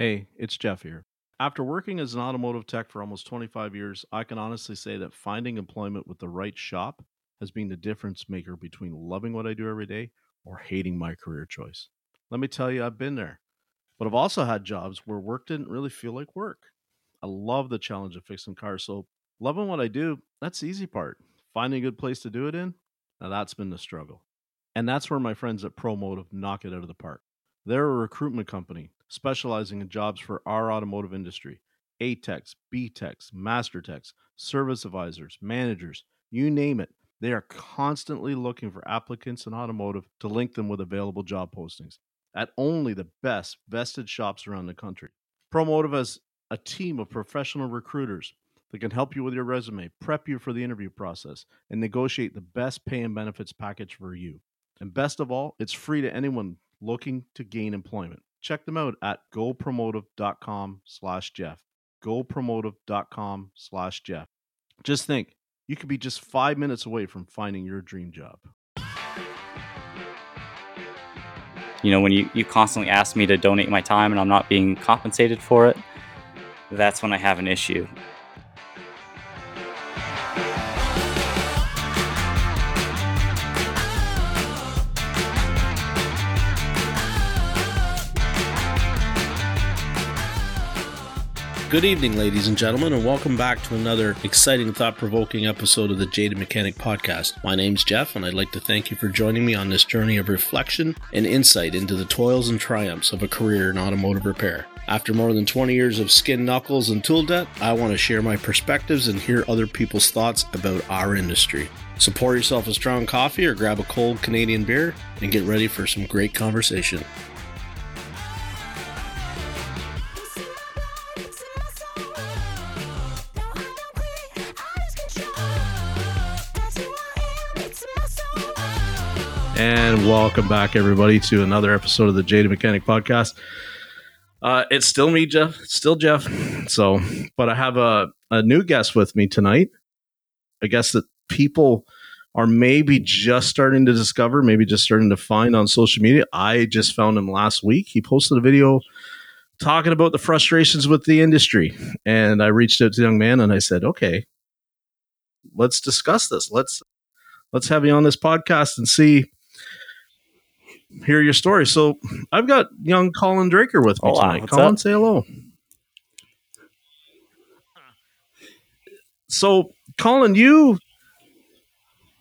Hey, it's Jeff here. After working as an automotive tech for almost 25 years, I can honestly say that finding employment with the right shop has been the difference maker between loving what I do every day or hating my career choice. Let me tell you, I've been there. But I've also had jobs where work didn't really feel like work. I love the challenge of fixing cars. So, loving what I do, that's the easy part. Finding a good place to do it in, now that's been the struggle. And that's where my friends at ProMotive knock it out of the park. They're a recruitment company specializing in jobs for our automotive industry. A techs, B service advisors, managers, you name it. They are constantly looking for applicants in automotive to link them with available job postings at only the best vested shops around the country. ProMotive has a team of professional recruiters that can help you with your resume, prep you for the interview process, and negotiate the best pay and benefits package for you. And best of all, it's free to anyone looking to gain employment. Check them out at gopromotive.com slash Jeff. gopromotive.com slash Jeff. Just think, you could be just five minutes away from finding your dream job. You know, when you, you constantly ask me to donate my time and I'm not being compensated for it, that's when I have an issue. Good evening, ladies and gentlemen, and welcome back to another exciting, thought provoking episode of the Jaded Mechanic Podcast. My name's Jeff, and I'd like to thank you for joining me on this journey of reflection and insight into the toils and triumphs of a career in automotive repair. After more than 20 years of skin knuckles and tool debt, I want to share my perspectives and hear other people's thoughts about our industry. So pour yourself a strong coffee or grab a cold Canadian beer and get ready for some great conversation. And welcome back, everybody, to another episode of the Jaded Mechanic Podcast. Uh, it's still me, Jeff. Still Jeff. So, but I have a, a new guest with me tonight. I guess that people are maybe just starting to discover, maybe just starting to find on social media. I just found him last week. He posted a video talking about the frustrations with the industry. And I reached out to the young man and I said, okay, let's discuss this. Let's let's have you on this podcast and see hear your story. So I've got young Collin Draker with me Hola, tonight. Collin, up? say hello. So, Collin, you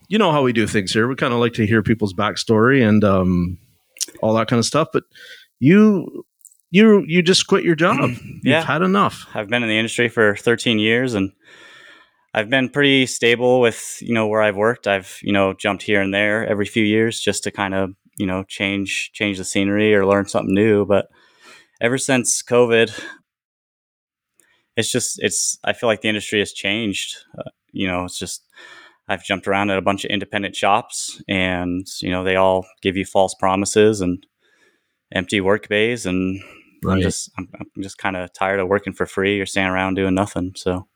you know how we do things here. We kind of like to hear people's backstory and um, all that kind of stuff. But you you you just quit your job. Yeah. You've had enough. I've been in the industry for 13 years and I've been pretty stable with, you know, where I've worked. I've, you know, jumped here and there every few years just to kind of, you know, change change the scenery or learn something new, but ever since COVID it's just it's I feel like the industry has changed. Uh, you know, it's just I've jumped around at a bunch of independent shops and, you know, they all give you false promises and empty work bays and I'm just I'm, I'm just kind of tired of working for free or standing around doing nothing. So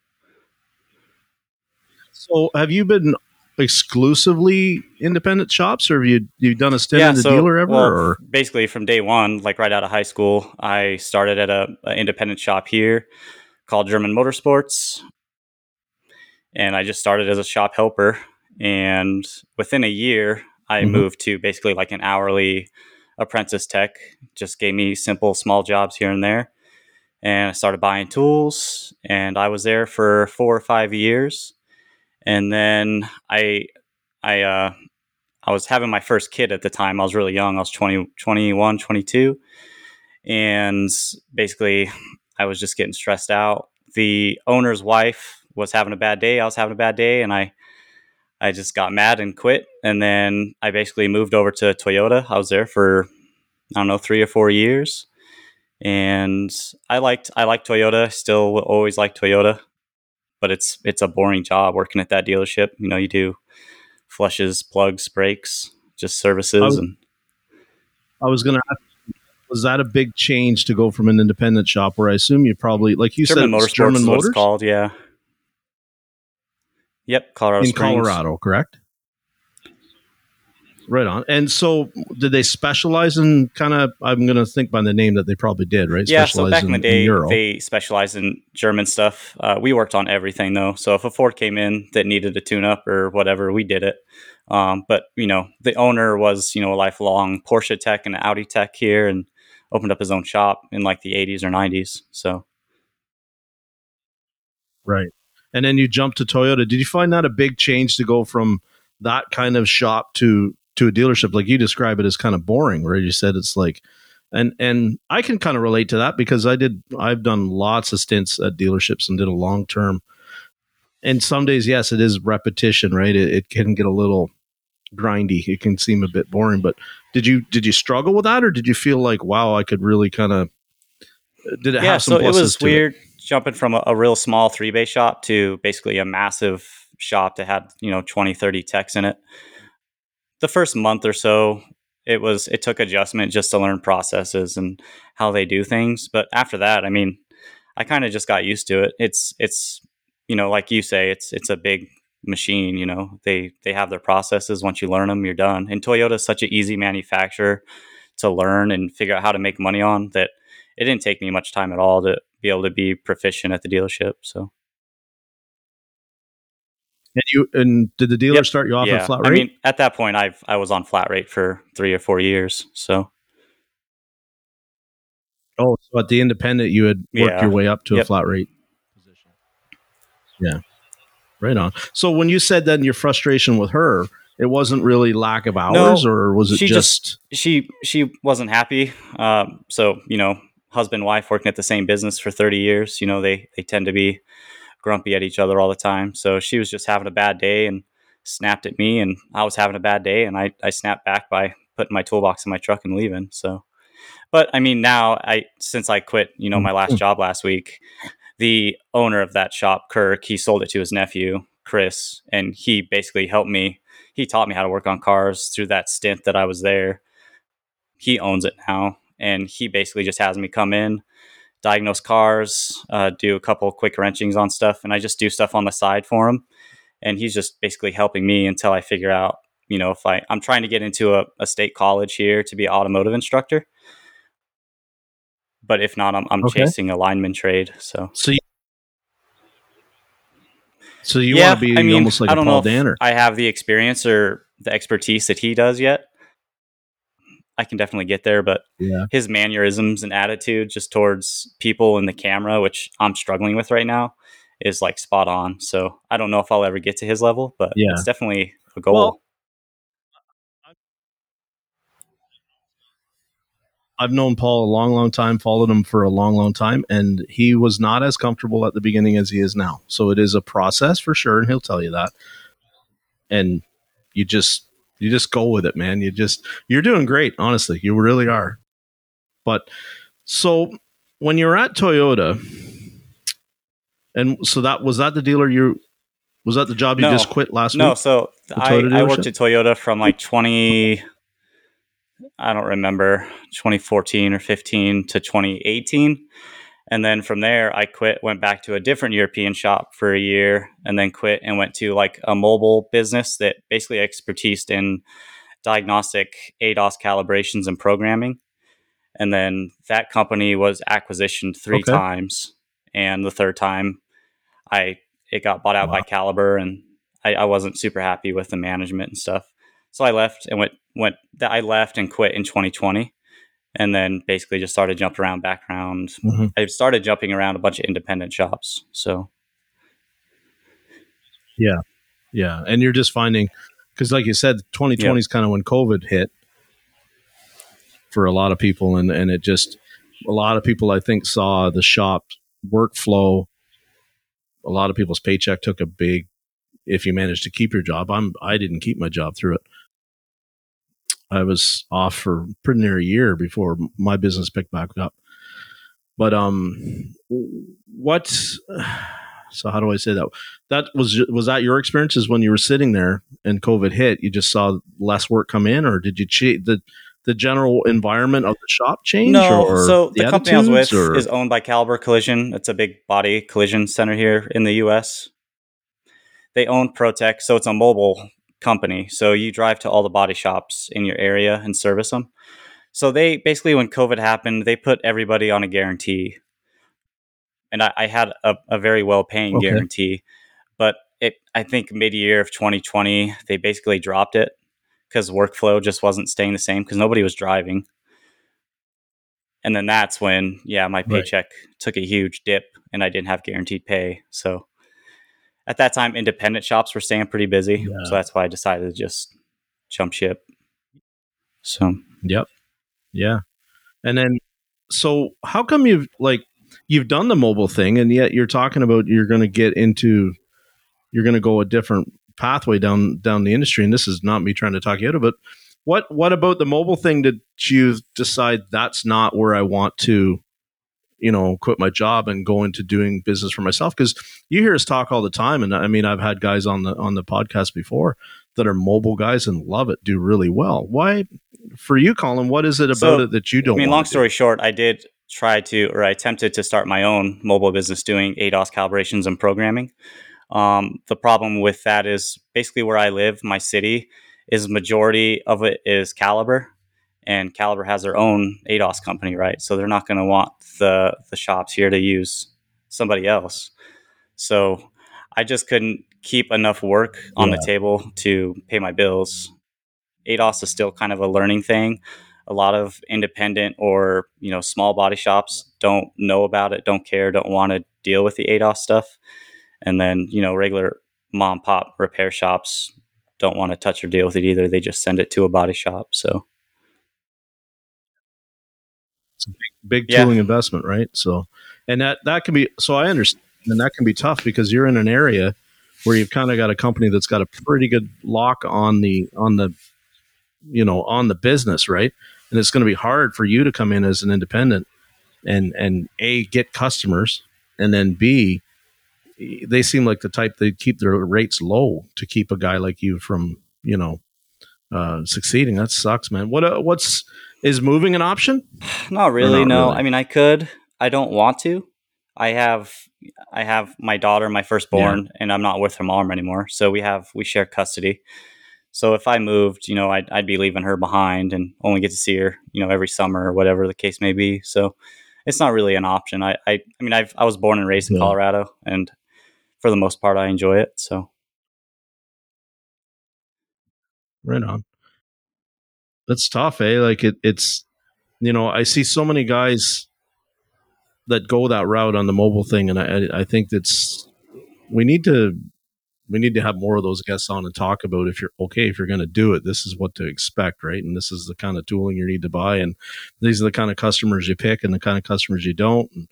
So, have you been exclusively independent shops, or have you you done a stint Yeah, in the so, dealer ever? well, or basically from day one, like right out of high school, I started at a, a independent shop here called German Motorsports, and I just started as a shop helper. And within a year, I Mhm. moved to basically like an hourly apprentice tech. Just gave me simple small jobs here and there, and I started buying tools. And I was there for four or five years, and then I, I, uh, I was having my first kid at the time. I was really young. I was 20, 21, 22. And basically, I was just getting stressed out. The owner's wife was having a bad day. I was having a bad day. And I, I just got mad and quit. And then I basically moved over to Toyota. I was there for, I don't know, three or four years. And I liked, I liked Toyota. Still always like Toyota. But it's it's a boring job working at that dealership. You know, you do flushes, plugs, brakes, just services, Oh. and I was going to ask, was that a big change to go from an independent shop where I assume you probably, like you German said, Motorsports German Motors called. Yeah. Yep, Colorado in Springs. Colorado, correct? Right on. And so, did they specialize in kind of? I'm going to think by the name that they probably did, right? Yeah. So back in, in the day, they specialized in German stuff. Uh, we worked on everything though. So if a Ford came in that needed a tune-up or whatever, we did it. Um, but you know, the owner was you know a lifelong Porsche tech and Audi tech here, and opened up his own shop in like the 80s or 90s. So. Right. And then you jumped to Toyota. Did you find that a big change to go from that kind of shop to to a dealership like you describe it as kind of boring where you said it's like and and I can kind of relate to that because I did I've done lots of stints at dealerships and did a long term. And some days yes it is repetition right? It, it, can get a little grindy. It can seem a bit boring but did you did you struggle with that or did you feel like wow I could really kind of did it yeah, have some so it was weird it? jumping from a, a real small three bay shop to basically a massive shop that had you know 20 30 techs in it the first month or so it was it took adjustment just to learn processes and how they do things. But after that i mean i kind of just got used to it. It's it's you know like you say it's it's a big machine you know they they have their processes. Once you learn them you're done. And toyota is such an easy manufacturer to learn and figure out how to make money on that it didn't take me much time at all to be able to be proficient at the dealership so and you and did the dealer yep. start you off yeah. at flat rate? I mean, at that point, I I was on flat rate for three or four years. So. Oh, so at the independent, you had worked yeah. your way up to yep. a flat rate position. Yeah, right on. So when you said then your frustration with her, it wasn't really lack of hours, no, or was it she just, just she she wasn't happy? Um, so you know, husband wife working at the same business for thirty years. You know, they they tend to be grumpy at each other all the time. So she was just having a bad day and snapped at me, and I was having a bad day, and I I snapped back by putting my toolbox in my truck and leaving. So, but I mean, now I since I quit, you know, my last mm-hmm. job last week, the owner of that shop, Kirk, he sold it to his nephew, Chris, and he basically helped me. He taught me how to work on cars through that stint that I was there. He owns it now, and he basically just has me come in diagnose cars, uh, do a couple quick wrenchings on stuff, and I just do stuff on the side for him. And he's just basically helping me until I figure out, you know, if I I'm trying to get into a, a state college here to be an automotive instructor. But if not, I'm, I'm okay. chasing a lineman trade. So, so you, so you yeah, want to be I mean, almost like I don't a Paul know Danner. I have the experience or the expertise that he does yet. I can definitely get there, but yeah. his mannerisms and attitude just towards people in the camera, which I'm struggling with right now, is like spot on. So I don't know if I'll ever get to his level, but yeah. it's definitely a goal. Well, I've known Paul a long, long time, followed him for a long, long time, and he was not as comfortable at the beginning as he is now. So it is a process for sure, and he'll tell you that. And you just you just go with it, man. You just you're doing great, honestly. You really are. But so when you're at Toyota, and so that was that the dealer you was that the job you no, just quit last no, week? No, so I, I worked at Toyota from like 20 I don't remember 2014 or 15 to 2018 and then from there, I quit, went back to a different European shop for a year, and then quit and went to like a mobile business that basically expertise in diagnostic ADAS calibrations and programming. And then that company was acquisitioned three okay. times, and the third time, I it got bought out wow. by Caliber, and I, I wasn't super happy with the management and stuff. So I left and went went. That I left and quit in 2020 and then basically just started jumping around background. Mm-hmm. I started jumping around a bunch of independent shops. So, yeah, yeah, and you're just finding because, like you said, 2020 yep. is kind of when COVID hit for a lot of people, and and it just a lot of people I think saw the shop workflow. A lot of people's paycheck took a big. If you managed to keep your job, I'm I didn't keep my job through it I was off for pretty near a year before my business picked back up. But um, what? So how do I say that? That was was that your experiences when you were sitting there and COVID hit? You just saw less work come in, or did you cheat the the general environment of the shop change? No. so the, the company I was with or? is owned by Caliber Collision. It's a big body collision center here in the U.S. They own Protec, so it's a mobile company. So you drive to all the body shops in your area and service them. So they basically, when COVID happened, they put everybody on a guarantee. And I, I had a, a, very well paying okay. guarantee. But it, I think mid year of 2020, they basically dropped it because workflow just wasn't staying the same because nobody was driving. And then that's when, yeah, my paycheck right. took a huge dip and I didn't have guaranteed pay. So at that time, independent shops were staying pretty busy. Yeah. So that's why I decided to just jump ship. So, yep. Yeah. And then, so how come you've like, you've done the mobile thing and yet you're talking about you're going to get into, you're going to go a different pathway down, down the industry. And this is not me trying to talk you out of it. What, what about the mobile thing did you decide that's not where I want to you know quit my job and go into doing business for myself because you hear us talk all the time and i mean i've had guys on the on the podcast before that are mobile guys and love it do really well. Why for you Collin what is it about so, it that you don't i mean long story short i did try to or i attempted to start my own mobile business doing ADAS calibrations and programming. Um, the problem with that is basically where i live my city is majority of it is caliber and Caliber has their own ADAS company, right? So they're not going to want the the shops here to use somebody else. So I just couldn't keep enough work on yeah. the table to pay my bills. ADAS is still kind of a learning thing. A lot of independent or you know small body shops don't know about it, don't care, don't want to deal with the ADAS stuff, and then you know regular mom pop repair shops don't want to touch or deal with it either. They just send it to a body shop. So it's a big, big yeah. tooling investment, right? So, and that that can be so I understand, and that can be tough because you're in an area where you've kind of got a company that's got a pretty good lock on the on the you know on the business, right? And it's going to be hard for you to come in as an independent and and a get customers, and then b they seem like the type they keep their rates low to keep a guy like you from you know uh, succeeding. That sucks, man. What uh, what's is moving an option? Not really. Not no, really? I mean I could. I don't want to. I have I have my daughter, my firstborn, yeah. and I'm not with her mom anymore. So we have we share custody. So if I moved, you know, I'd, I'd be leaving her behind and only get to see her, you know, every summer or whatever the case may be. So it's not really an option. I I, I mean I've I was born and raised in yeah. Colorado, and for the most part I enjoy it. So right on that's tough, eh? Like it, it's, you know, I see so many guys that go that route on the mobile thing, and I, I think that's we need to we need to have more of those guests on and talk about if you're okay if you're going to do it this is what to expect right? And this is the kind of tooling you need to buy and these are the kind of customers you pick and the kind of customers you don't and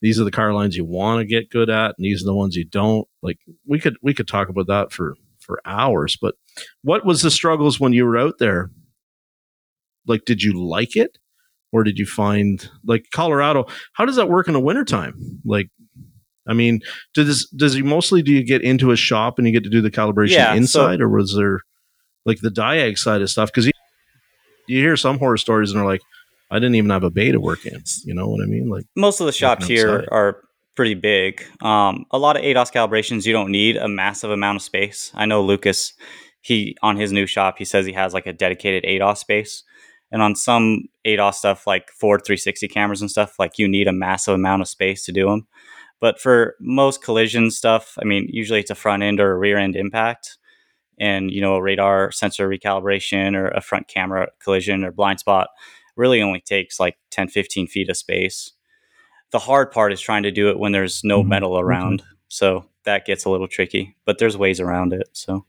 these are the car lines you want to get good at and these are the ones you don't. Like we could we could talk about that for for hours but what was the struggles when you were out there like did you like it? Or did you find like colorado how does that work in the wintertime? Like i mean does does you mostly do you get into a shop and you get to do the calibration yeah, inside so, or was there like the diag side of stuff? Because you, you hear some horror stories and they're like i didn't even have a bay to work in you know what i mean? Like most of the shops here are pretty big. Um, a lot of ADAS calibrations you don't need a massive amount of space. I know lucas he on his new shop he says he has like a dedicated ADAS space and on some ADAS stuff, like Ford 360 cameras and stuff, like you need a massive amount of space to do them. But for most collision stuff, I mean, usually it's a front end or a rear end impact, and you know, a radar sensor recalibration or a front camera collision or blind spot really only takes like 10, 15 feet of space. The hard part is trying to do it when there's no mm-hmm. metal around. Mm-hmm. So that gets a little tricky, but there's ways around it. So,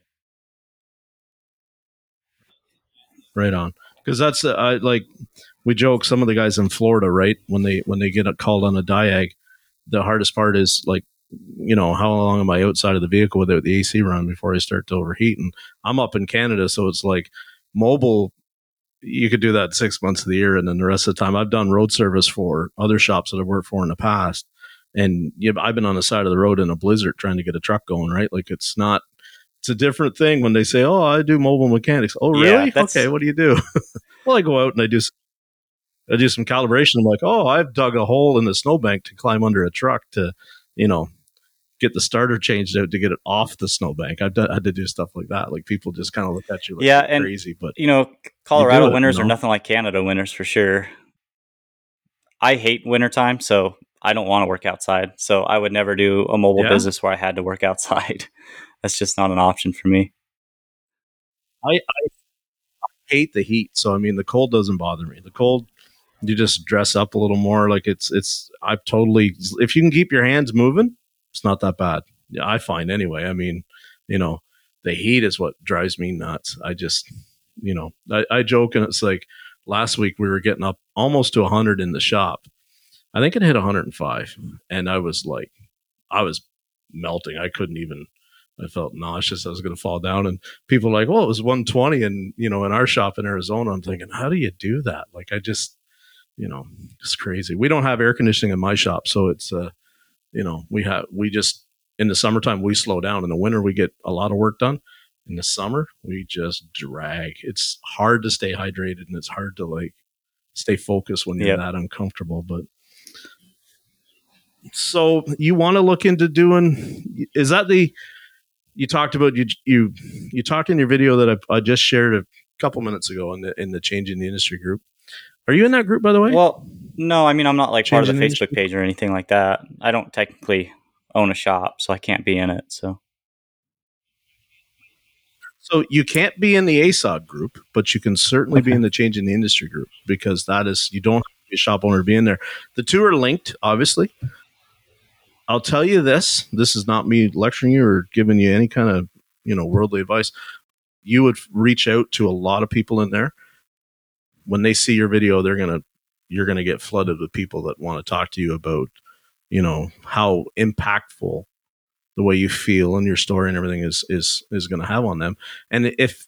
right on because that's uh, like we joke some of the guys in Florida, right? When they when they get called on a diag, the hardest part is like, you know, how long am I outside of the vehicle without the AC run before I start to overheat? And I'm up in Canada, so it's like mobile. You could do that six months of the year, and then the rest of the time, I've done road service for other shops that I've worked for in the past, and yeah, I've been on the side of the road in a blizzard trying to get a truck going. Right, like it's not it's a different thing when they say, "Oh, I do mobile mechanics." Oh, really? Yeah, okay, what do you do? well, I go out and I do I do some calibration. I'm like, "Oh, I've dug a hole in the snowbank to climb under a truck to, you know, get the starter changed out to get it off the snowbank. I've done, had to do stuff like that. Like people just kind of look at you like Yeah, and- crazy, but you know, Colorado it, winters you are nothing like Canada winters for sure. I hate wintertime, so I don't want to work outside. So I would never do a mobile Yeah? business where I had to work outside. That's just not an option for me. I, I hate the heat. So I mean, the cold doesn't bother me. The cold, you just dress up a little more. Like it's it's. I've totally. If you can keep your hands moving, it's not that bad. Yeah, I find anyway. I mean, you know, the heat is what drives me nuts. I just, you know, I, I joke and it's like last week we were getting up almost to 100 in the shop. I think it hit 105, and I was like, I was melting. I couldn't even. I felt nauseous. I was going to fall down, and people were like, "Well, it was 120." And you know, in our shop in Arizona, I'm thinking, how do you do that? Like, I just, you know, it's crazy. We don't have air conditioning in my shop, so it's, uh, you know, we have we just in the summertime we slow down. In the winter, we get a lot of work done. In the summer, we just drag. It's hard to stay hydrated, and it's hard to like stay focused when you're Yep. that uncomfortable. But so you want to look into doing? Is that the you talked about you you you talked in your video that I, I just shared a couple minutes ago in the in the changing the industry group. Are you in that group by the way? Well, no, I mean I'm not like part of the Changing Facebook page or anything like that. I don't technically own a shop, so I can't be in it. So so you can't be in the ASOG group, but you can certainly be in the changing the industry group because that is you don't have to be a shop owner to be in there. The two are linked, obviously. I'll tell you this: this is not me lecturing you or giving you any kind of you know worldly advice. You would reach out to a lot of people in there. When they see your video, they're gonna you're gonna get flooded with people that want to talk to you about you know how impactful the way you feel and your story and everything is is is going to have on them and if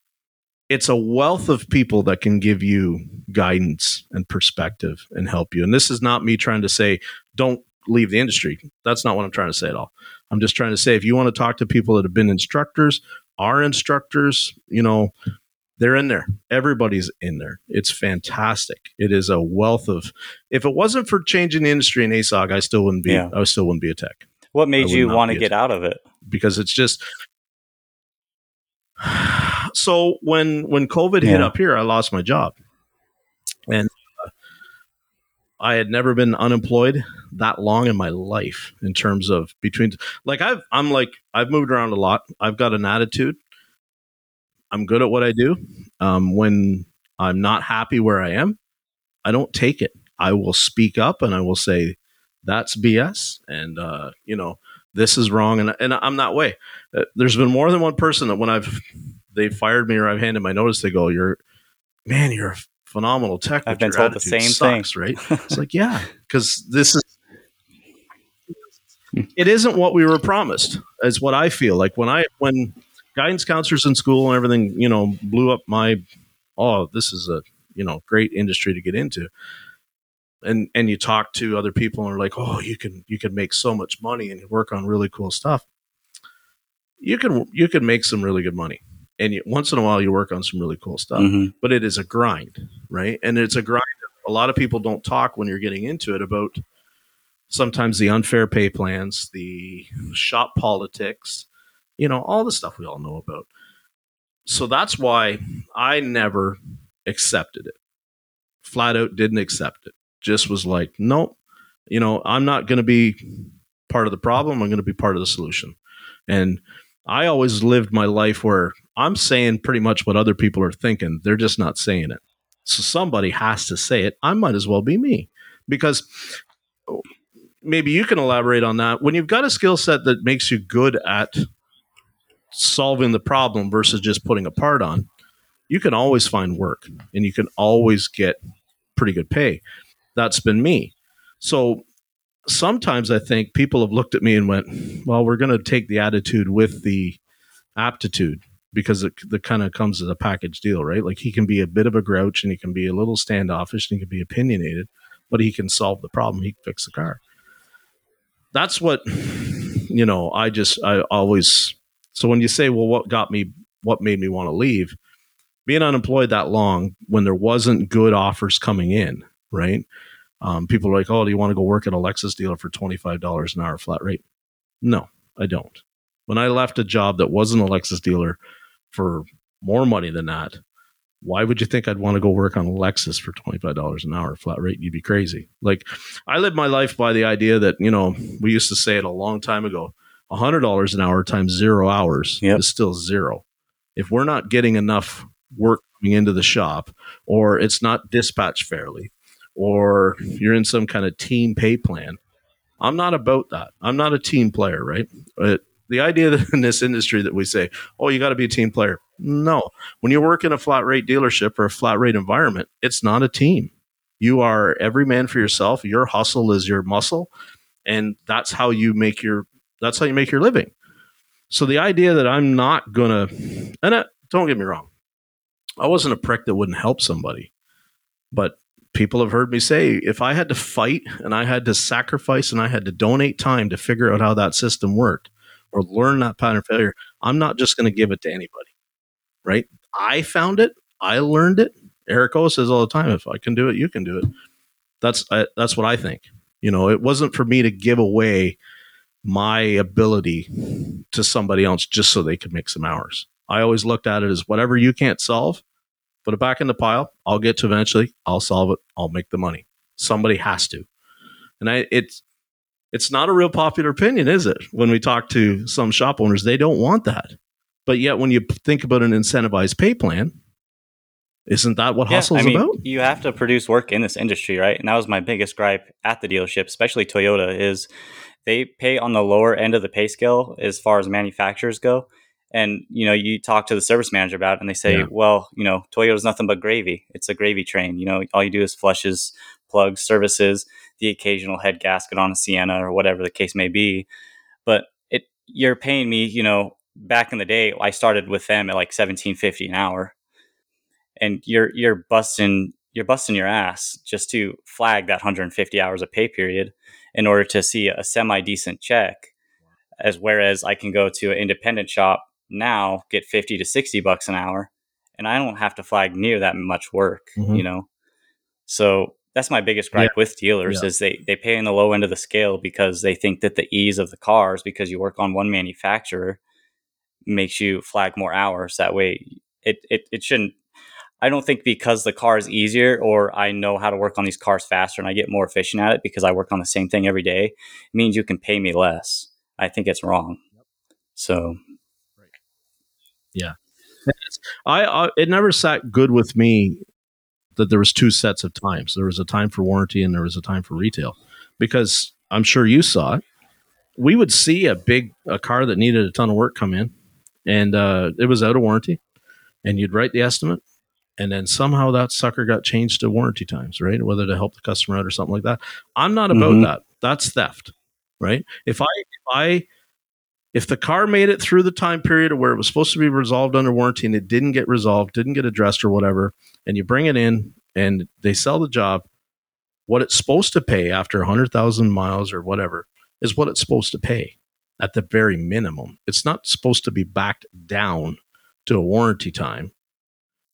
it's a wealth of people that can give you guidance and perspective and help you and this is not me trying to say don't leave the industry. That's not what i'm trying to say at all. I'm just trying to say if you want to talk to people that have been instructors are instructors you know they're in there. Everybody's in there. It's fantastic. It is a wealth of if it wasn't for changing the industry in asog i still wouldn't be Yeah. i still wouldn't be a tech. What made you want to get out of it? because it's just so when when covid hit up here i lost my job. And i had never been unemployed that long in my life in terms of between like i've i'm like i've moved around a lot. I've got an attitude. I'm good at what i do. Um, when i'm not happy where i am i don't take it. I will speak up and i will say that's bs and uh, you know this is wrong and, and i'm that way. Uh, there's been more than one person that when I've they fired me or I've handed my notice, they go, "You're man, you're phenomenal tech." I've been told the same sucks, Right? It's like, yeah, because this is it isn't what we were promised. Is what I feel like when I when guidance counselors in school and everything, you know, blew up my oh, this is a you know great industry to get into. And and you talk to other people and are like, oh, you can you can make so much money and you work on really cool stuff. You can you can make some really good money, and you, once in a while you work on some really cool stuff Mhm. but it is a grind, right? And it's a grind. A lot of people don't talk when you're getting into it about sometimes the unfair pay plans, the shop politics, you know, all the stuff we all know about. So that's why I never accepted it. Flat out didn't accept it. Just was like, nope, you know, I'm not going to be part of the problem. I'm going to be part of the solution. And I always lived my life where I'm saying pretty much what other people are thinking. They're just not saying it. So somebody has to say it. I might as well be me because maybe you can elaborate on that. When you've got a skill set that makes you good at solving the problem versus just putting a part on, you can always find work and you can always get pretty good pay. That's been me. So sometimes I think people have looked at me and went, well, we're going to take the attitude with the aptitude because it kind of comes as a package deal, right? Like he can be a bit of a grouch and he can be a little standoffish and he can be opinionated, but he can solve the problem. He can fix the car. That's what you know. I just I always so when you say, well, what got me, what made me want to leave? Being unemployed that long when there wasn't good offers coming in, right? Um, people are like, oh, do you want to go work at a Lexus dealer for twenty five dollars an hour flat rate? No, I don't. When I left a job that wasn't a Lexus dealer for more money than that, why would you think I'd want to go work on a Lexus for $25 an hour flat rate? You'd be crazy. Like I live my life by the idea that, you know, we used to say it a long time ago, $100 an hour times zero hours Yep. is still zero. If we're not getting enough work coming into the shop or it's not dispatched fairly or you're in some kind of team pay plan, I'm not about that. I'm not a team player, right? But the idea that in this industry that we say, oh, you got to be a team player. No. When you work in a flat rate dealership or a flat rate environment, it's not a team. You are every man for yourself. Your hustle is your muscle. And that's how you make your that's how you make your living. So the idea that I'm not gonna and uh, don't get me wrong, I wasn't a prick that wouldn't help somebody. But people have heard me say if I had to fight and I had to sacrifice and I had to donate time to figure out how that system worked or learn that pattern failure, I'm not just going to give it to anybody. Right? I found it. I learned it. Eric O says all the time, if I can do it, you can do it. That's I, that's what I think. You know, it wasn't for me to give away my ability to somebody else just so they could make some hours. I always looked at it as whatever you can't solve, put it back in the pile. I'll get to eventually. I'll solve it. I'll make the money. Somebody has to. And I it's it's not a real popular opinion, is it? When we talk to some shop owners, they don't want that. But yet when you think about an incentivized pay plan, isn't that what Yeah, hustle's I mean, about? you have to produce work in this industry, right? And that was my biggest gripe at the dealership, especially Toyota, is they pay on the lower end of the pay scale as far as manufacturers go. And you know, you talk to the service manager about it, and they say, Yeah. "Well, you know, Toyota's nothing but gravy. It's a gravy train. You know, all you do is flushes, plugs, services, the occasional head gasket on a Sienna or whatever the case may be." But it, you're paying me. You know, back in the day, I started with them at like seventeen fifty an hour and you're you're busting you're busting your ass just to flag that 150 hours of pay period in order to see a semi decent check as whereas I can go to an independent shop now get 50 to 60 bucks an hour and I don't have to flag near that much work Mhm. you know so that's my biggest gripe with dealers Yeah. is they they pay in the low end of the scale because they think that the ease of the cars because you work on one manufacturer makes you flag more hours that way it it, it shouldn't I don't think because the car is easier or I know how to work on these cars faster and I get more efficient at it because I work on the same thing every day means you can pay me less. I think it's wrong. So I, I it never sat good with me that there was two sets of times. There was a time for warranty and there was a time for retail because I'm sure you saw it. We would see a big a car that needed a ton of work come in, and uh, it was out of warranty, and you'd write the estimate, and then somehow that sucker got changed to warranty times, right? Whether to help the customer out or something like that. I'm not about Mhm. that. That's theft, right? If I if I if the car made it through the time period where it was supposed to be resolved under warranty and it didn't get resolved, didn't get addressed or whatever, and you bring it in and they sell the job, what it's supposed to pay after 100,000 miles or whatever is what it's supposed to pay at the very minimum. It's not supposed to be backed down to a warranty time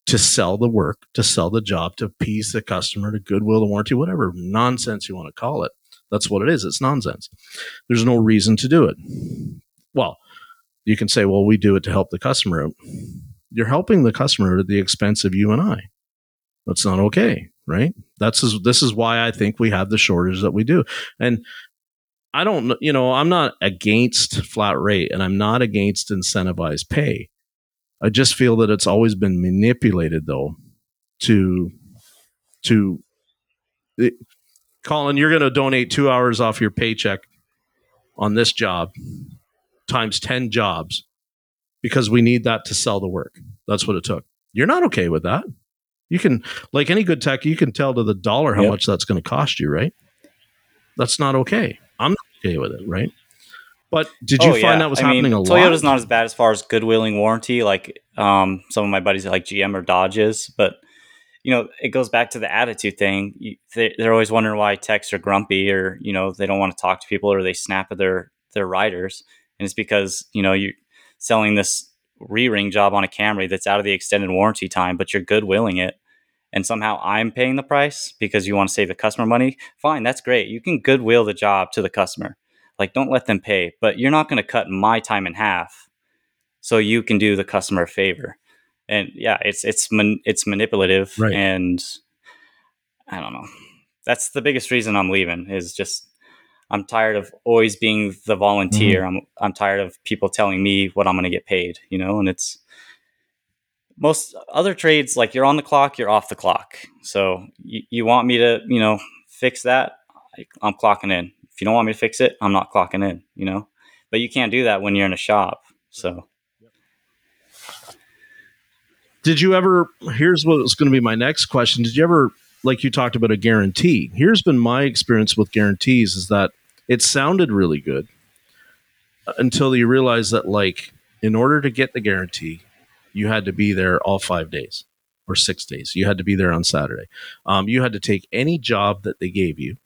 to sell the work, to sell the job, to appease the customer, to goodwill the warranty, whatever nonsense you want to call it. That's what it is. It's nonsense. There's no reason to do it. Well, you can say, well, we do it to help the customer. You're helping the customer at the expense of you and I. That's not okay, right? That's is, this is why I think we have the shortage that we do. And I don't, you know, I'm not against flat rate and I'm not against incentivized pay. I just feel that it's always been manipulated though to to it, Collin, you're going to donate 2 hours off your paycheck on this job times 10 jobs because we need that to sell the work. That's what it took. You're not okay with that. You can, like any good tech, you can tell to the dollar how Yep. much that's going to cost you, right? That's not okay. I'm not okay with it, right? But did you Oh, find yeah. that was I happening mean, a lot? Toyota's not as bad as far as goodwilling warranty, like um, some of my buddies like GM or Dodges, but you know, it goes back to the attitude thing. You, they, they're always wondering why techs are grumpy, or you know, they don't want to talk to people, or they snap at their their riders, and it's because you know you're selling this re-ring job on a Camry that's out of the extended warranty time, but you're goodwilling it, and somehow I'm paying the price because you want to save the customer money. Fine, that's great. You can goodwill the job to the customer. Like, don't let them pay, but you're not going to cut my time in half so you can do the customer a favor. And yeah, it's it's man, it's manipulative, Right. and I don't know. That's the biggest reason I'm leaving. Is just I'm tired of always being the volunteer. Mm-hmm. I'm I'm tired of people telling me what I'm going to get paid. You know, and it's most other trades like you're on the clock, you're off the clock. So you, you want me to you know fix that? I- I'm clocking in. If you don't want me to fix it, I'm not clocking in. You know, but you can't do that when you're in a shop. So Did you ever? Here's what was going to be my next question. Did you ever, like you talked about a guarantee? Here's been my experience with guarantees is that it sounded really good uh, until you realize that, like, in order to get the guarantee, you had to be there all five days or six days. You had to be there on Saturday. Um, you had to take any job that they gave you,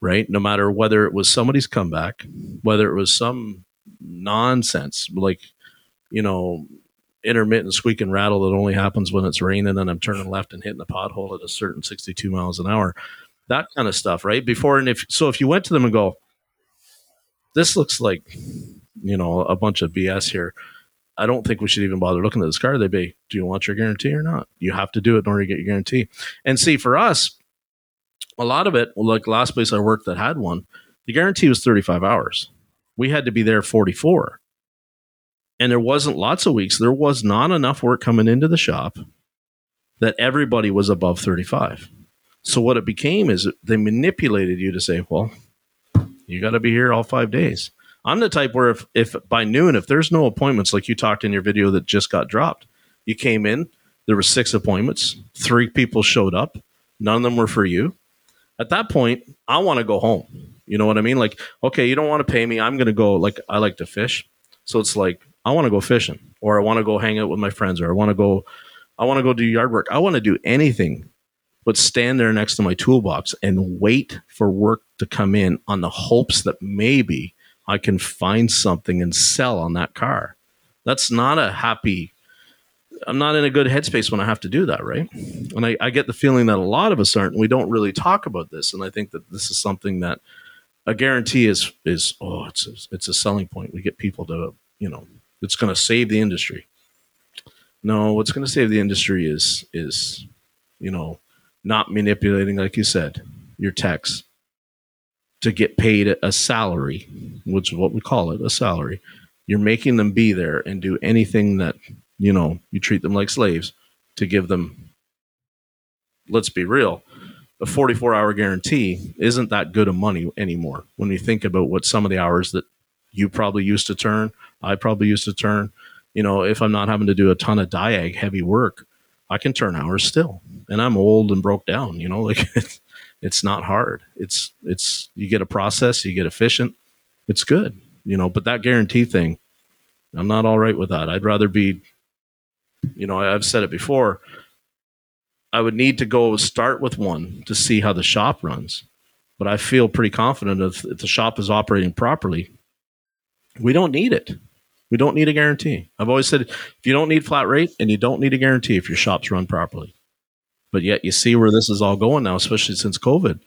right? No matter whether it was somebody's comeback, whether it was some nonsense like, you know, intermittent squeak and rattle that only happens when it's raining and I'm turning left and hitting a pothole at a certain 62 miles an hour. That kind of stuff, right? Before and if so, if you went to them and go, this looks like, you know, a bunch of BS here. I don't think we should even bother looking at this car. They'd be, do you want your guarantee or not? You have to do it in order to get your guarantee. And see, for us, a lot of it, like last place I worked that had one, the guarantee was 35 hours. We had to be there 44 and there wasn't lots of weeks there was not enough work coming into the shop that everybody was above 35 so what it became is they manipulated you to say well you got to be here all five days. I'm the type where if, if by noon if there's no appointments like you talked in your video that just got dropped you came in there were six appointments three people showed up none of them were for you. At that point i want to go home. You know what i mean? Like okay you don't want to pay me i'm going to go like i like to fish. So it's like I want to go fishing or I want to go hang out with my friends or I want to go I want to go do yard work. I want to do anything but stand there next to my toolbox and wait for work to come in on the hopes that maybe I can find something and sell on that car. That's not a happy I'm not in a good headspace when I have to do that, right? And I, I get the feeling that a lot of us aren't. We don't really talk about this. And I think that this is something that a guarantee is is oh it's a, it's a selling point. We get people to you know it's going to save the industry. No, what's going to save the industry is is you know not manipulating, like you said, your techs to get paid a salary, which is what we call it, a salary. You're making them be there and do anything that you know you treat them like slaves to give them. Let's be real. A 44 hour guarantee isn't that good of money anymore when you think about what some of the hours that you probably used to turn I probably used to turn, you know, if I'm not having to do a ton of diag heavy work, I can turn hours still. And I'm old and broke down, you know, like it's, it's not hard. It's, it's, you get a process, you get efficient. It's good, you know, but that guarantee thing, I'm not all right with that. I'd rather be, you know, I've said it before. I would need to go start with one to see how the shop runs. But I feel pretty confident if, if the shop is operating properly, we don't need it. We don't need a guarantee. I've always said if you don't need flat rate and you don't need a guarantee if your shops run properly. But yet you see where this is all going now, especially since COVID.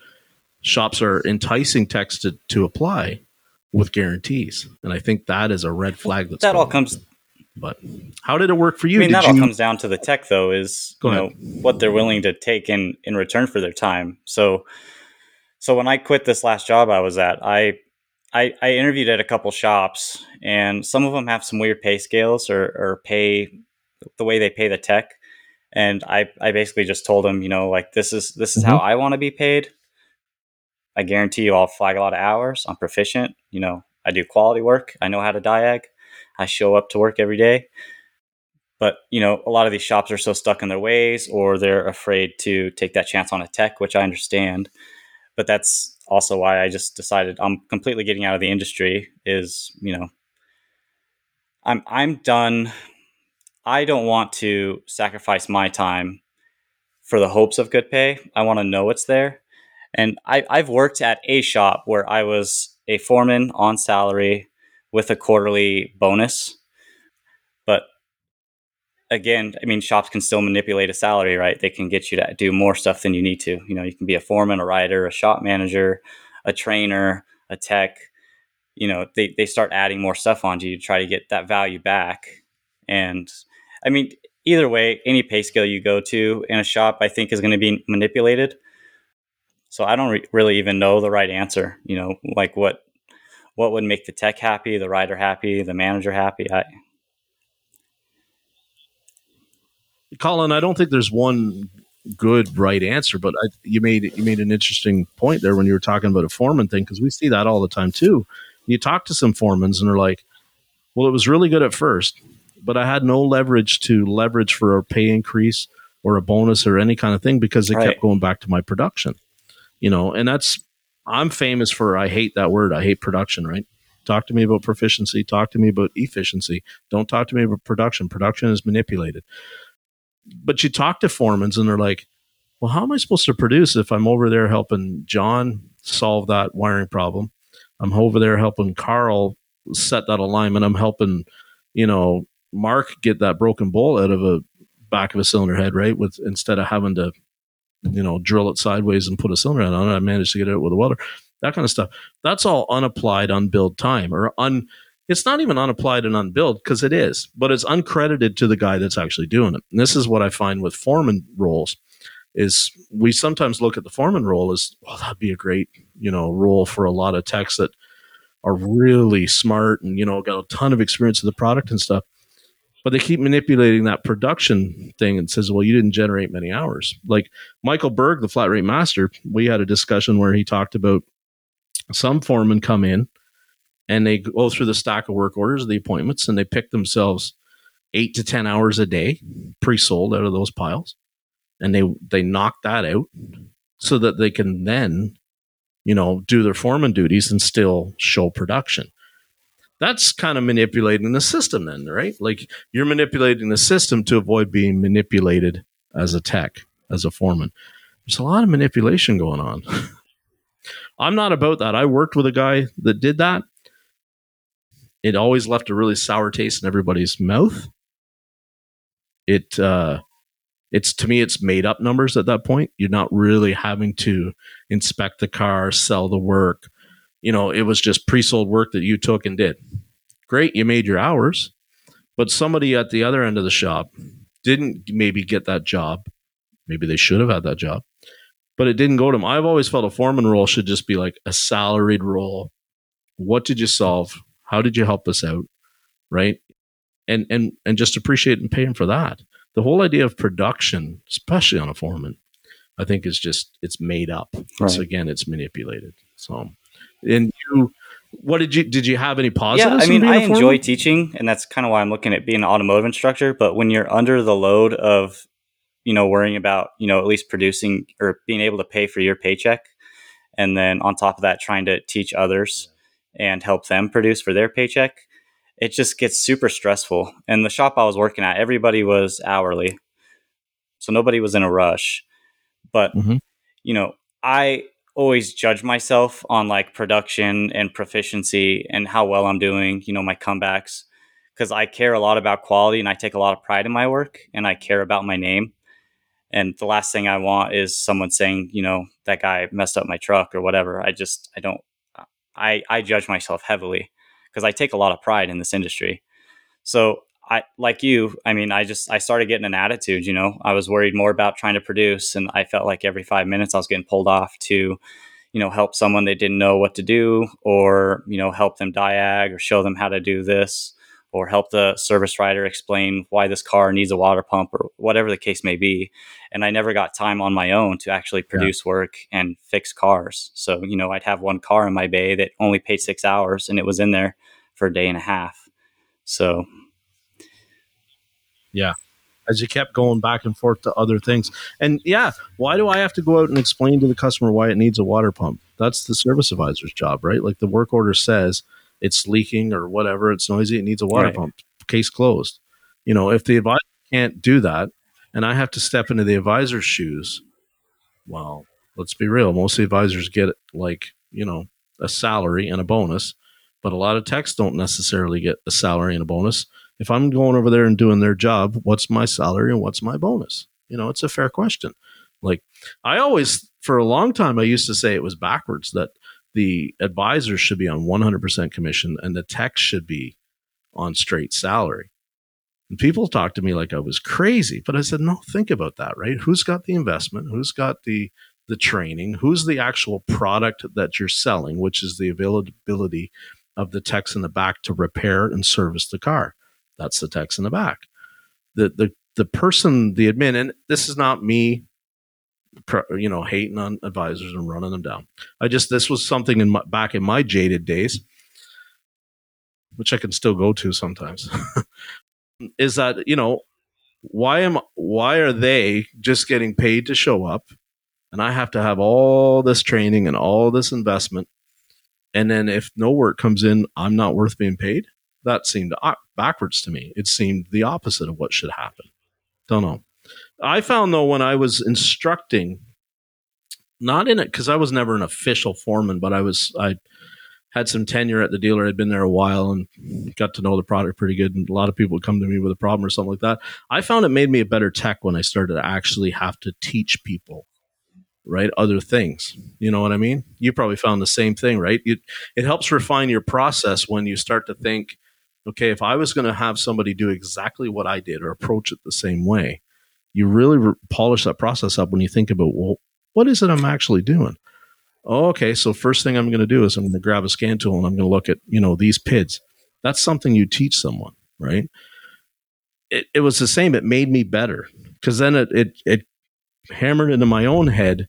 Shops are enticing techs to, to apply with guarantees. And I think that is a red flag that's that all comes. But how did it work for you? I mean, Did that all you- comes down to the tech, though, is Go you know what they're willing to take in in return for their time. So, so when I quit this last job I was at, I I, I interviewed at a couple shops, and some of them have some weird pay scales or, or pay the way they pay the tech. And I, I basically just told them, you know, like this is this is how mm-hmm. I want to be paid. I guarantee you, I'll flag a lot of hours. I'm proficient. You know, I do quality work. I know how to diag. I show up to work every day. But you know, a lot of these shops are so stuck in their ways, or they're afraid to take that chance on a tech, which I understand. But that's also why I just decided I'm completely getting out of the industry. Is you know, I'm I'm done. I don't want to sacrifice my time for the hopes of good pay. I want to know it's there. And I, I've worked at a shop where I was a foreman on salary with a quarterly bonus. But again, I mean, shops can still manipulate a salary, right? They can get you to do more stuff than you need to. You know, you can be a foreman, a writer, a shop manager, a trainer, a tech. you know, they, they start adding more stuff onto you to try to get that value back. And I mean, either way, any pay scale you go to in a shop, I think is going to be manipulated. So I don't re- really even know the right answer. You know, like what what would make the tech happy, the rider happy, the manager happy. I, Collin, I don't think there's one good right answer, but I, you made you made an interesting point there when you were talking about a foreman thing because we see that all the time too. You talk to some foremans and they're like, "Well, it was really good at first, but I had no leverage to leverage for a pay increase or a bonus or any kind of thing because it right. kept going back to my production." You know, and that's I'm famous for I hate that word. I hate production, right? Talk to me about proficiency. Talk to me about efficiency. Don't talk to me about production. Production is manipulated but you talk to foremans and they're like, well, how am I supposed to produce if I'm over there helping John solve that wiring problem? I'm over there helping Carl set that alignment. I'm helping, you know, Mark get that broken bolt out of a back of a cylinder head, right? With instead of having to, you know, drill it sideways and put a cylinder head on it, I managed to get it with a welder. That kind of stuff. That's all unapplied, unbilled time or un it's not even unapplied and unbilled because it is, but it's uncredited to the guy that's actually doing it. And this is what I find with foreman roles is we sometimes look at the foreman role as, well, that'd be a great, you know, role for a lot of techs that are really smart and, you know, got a ton of experience with the product and stuff. But they keep manipulating that production thing and says, well, you didn't generate many hours. Like Michael Berg, the flat rate master, we had a discussion where he talked about some foremen come in and they go through the stack of work orders, the appointments, and they pick themselves eight to ten hours a day pre-sold out of those piles, and they they knock that out so that they can then, you know, do their foreman duties and still show production. That's kind of manipulating the system, then, right? Like you're manipulating the system to avoid being manipulated as a tech, as a foreman. There's a lot of manipulation going on. I'm not about that. I worked with a guy that did that it always left a really sour taste in everybody's mouth. It uh, it's to me it's made up numbers at that point. You're not really having to inspect the car, sell the work. You know, it was just pre-sold work that you took and did. Great, you made your hours, but somebody at the other end of the shop didn't maybe get that job. Maybe they should have had that job, but it didn't go to them. I've always felt a foreman role should just be like a salaried role. What did you solve? How did you help us out? Right. And and and just appreciate and pay him for that. The whole idea of production, especially on a foreman, I think is just it's made up. Right. So again, it's manipulated. So and you what did you did you have any positives? Yeah, I mean, I enjoy teaching, and that's kind of why I'm looking at being an automotive instructor. But when you're under the load of, you know, worrying about you know at least producing or being able to pay for your paycheck, and then on top of that, trying to teach others, and help them produce for their paycheck, it just gets super stressful. And the shop I was working at, everybody was hourly. So nobody was in a rush. But, mm-hmm. you know, I always judge myself on like production and proficiency and how well I'm doing, you know, my comebacks. Because I care a lot about quality and I take a lot of pride in my work and I care about my name. And the last thing I want is someone saying, you know, that guy messed up my truck or whatever. I just, I don't I, I judge myself heavily because I take a lot of pride in this industry. So I like you, I mean, I just I started getting an attitude, you know. I was worried more about trying to produce and I felt like every 5 minutes I was getting pulled off to you know help someone they didn't know what to do or you know help them diag or show them how to do this or help the service writer explain why this car needs a water pump or whatever the case may be. And I never got time on my own to actually produce yeah. work and fix cars. So, you know, I'd have one car in my bay that only paid six hours and it was in there for a day and a half. So, yeah. As you kept going back and forth to other things. And yeah, why do I have to go out and explain to the customer why it needs a water pump? That's the service advisor's job, right? Like the work order says, it's leaking or whatever, it's noisy, it needs a water right. pump. Case closed. You know, if the advisor can't do that and I have to step into the advisor's shoes, well, let's be real. Most of the advisors get like, you know, a salary and a bonus, but a lot of techs don't necessarily get a salary and a bonus. If I'm going over there and doing their job, what's my salary and what's my bonus? You know, it's a fair question. Like I always, for a long time, I used to say it was backwards that the advisors should be on 100% commission and the tech should be on straight salary. And people talked to me like I was crazy, but I said, no, think about that, right? Who's got the investment? Who's got the the training? Who's the actual product that you're selling, which is the availability of the techs in the back to repair and service the car? That's the techs in the back. The the the person, the admin, and this is not me you know hating on advisors and running them down. I just this was something in my, back in my jaded days which i can still go to sometimes is that you know why am why are they just getting paid to show up and i have to have all this training and all this investment? And then if no work comes in i'm not worth being paid that seemed backwards to me it seemed the opposite of what should happen don't know I found though when I was instructing, not in it because I was never an official foreman, but I was I had some tenure at the dealer. I'd been there a while and got to know the product pretty good. And a lot of people would come to me with a problem or something like that. I found it made me a better tech when I started to actually have to teach people, right? Other things. You know what I mean? You probably found the same thing, right? It, it helps refine your process when you start to think, okay, if I was going to have somebody do exactly what I did or approach it the same way, you really re- polish that process up when you think about, well, what is it I'm actually doing? Okay. So first thing I'm going to do is I'm going to grab a scan tool and I'm going to look at, you know, these PIDs. That's something you teach someone, right? It, it was the same. It made me better because then it, it, it hammered into my own head,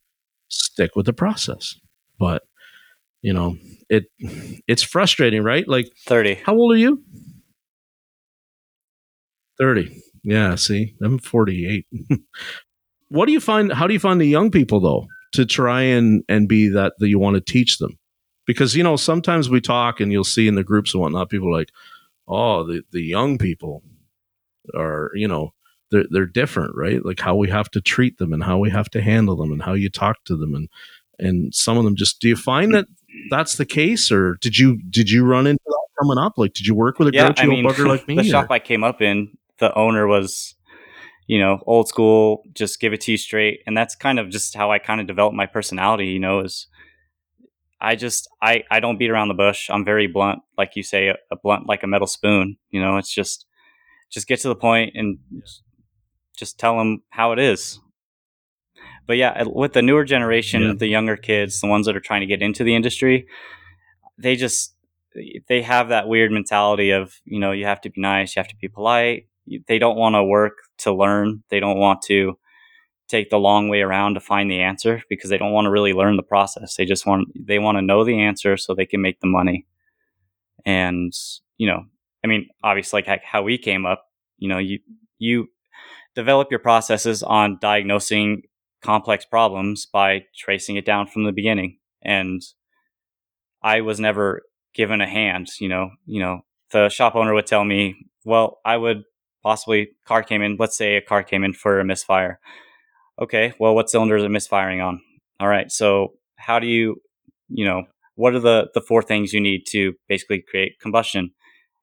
stick with the process. But, you know, it, it's frustrating, right? Like 30. How old are you? 30. Yeah, see, I'm 48. what do you find? How do you find the young people though to try and and be that that you want to teach them? Because you know sometimes we talk and you'll see in the groups and whatnot, people like, oh, the the young people are you know they're they're different, right? Like how we have to treat them and how we have to handle them and how you talk to them and and some of them just. Do you find that that's the case, or did you did you run into that coming up? Like, did you work with a yeah, I mean, bugger like me? The or? shop I came up in, the owner was you know old school just give it to you straight and that's kind of just how i kind of developed my personality you know is i just i i don't beat around the bush i'm very blunt like you say a, a blunt like a metal spoon you know it's just just get to the point and just tell them how it is but yeah with the newer generation yeah. the younger kids the ones that are trying to get into the industry they just they have that weird mentality of you know you have to be nice you have to be polite they don't want to work to learn. They don't want to take the long way around to find the answer because they don't want to really learn the process. They just want they want to know the answer so they can make the money. And you know, I mean, obviously, like how we came up, you know, you you develop your processes on diagnosing complex problems by tracing it down from the beginning. And I was never given a hand. You know, you know, the shop owner would tell me, "Well, I would possibly car came in. Let's say a car came in for a misfire. Okay, well, what cylinders are misfiring on? All right, so how do you, you know, what are the the four things you need to basically create combustion?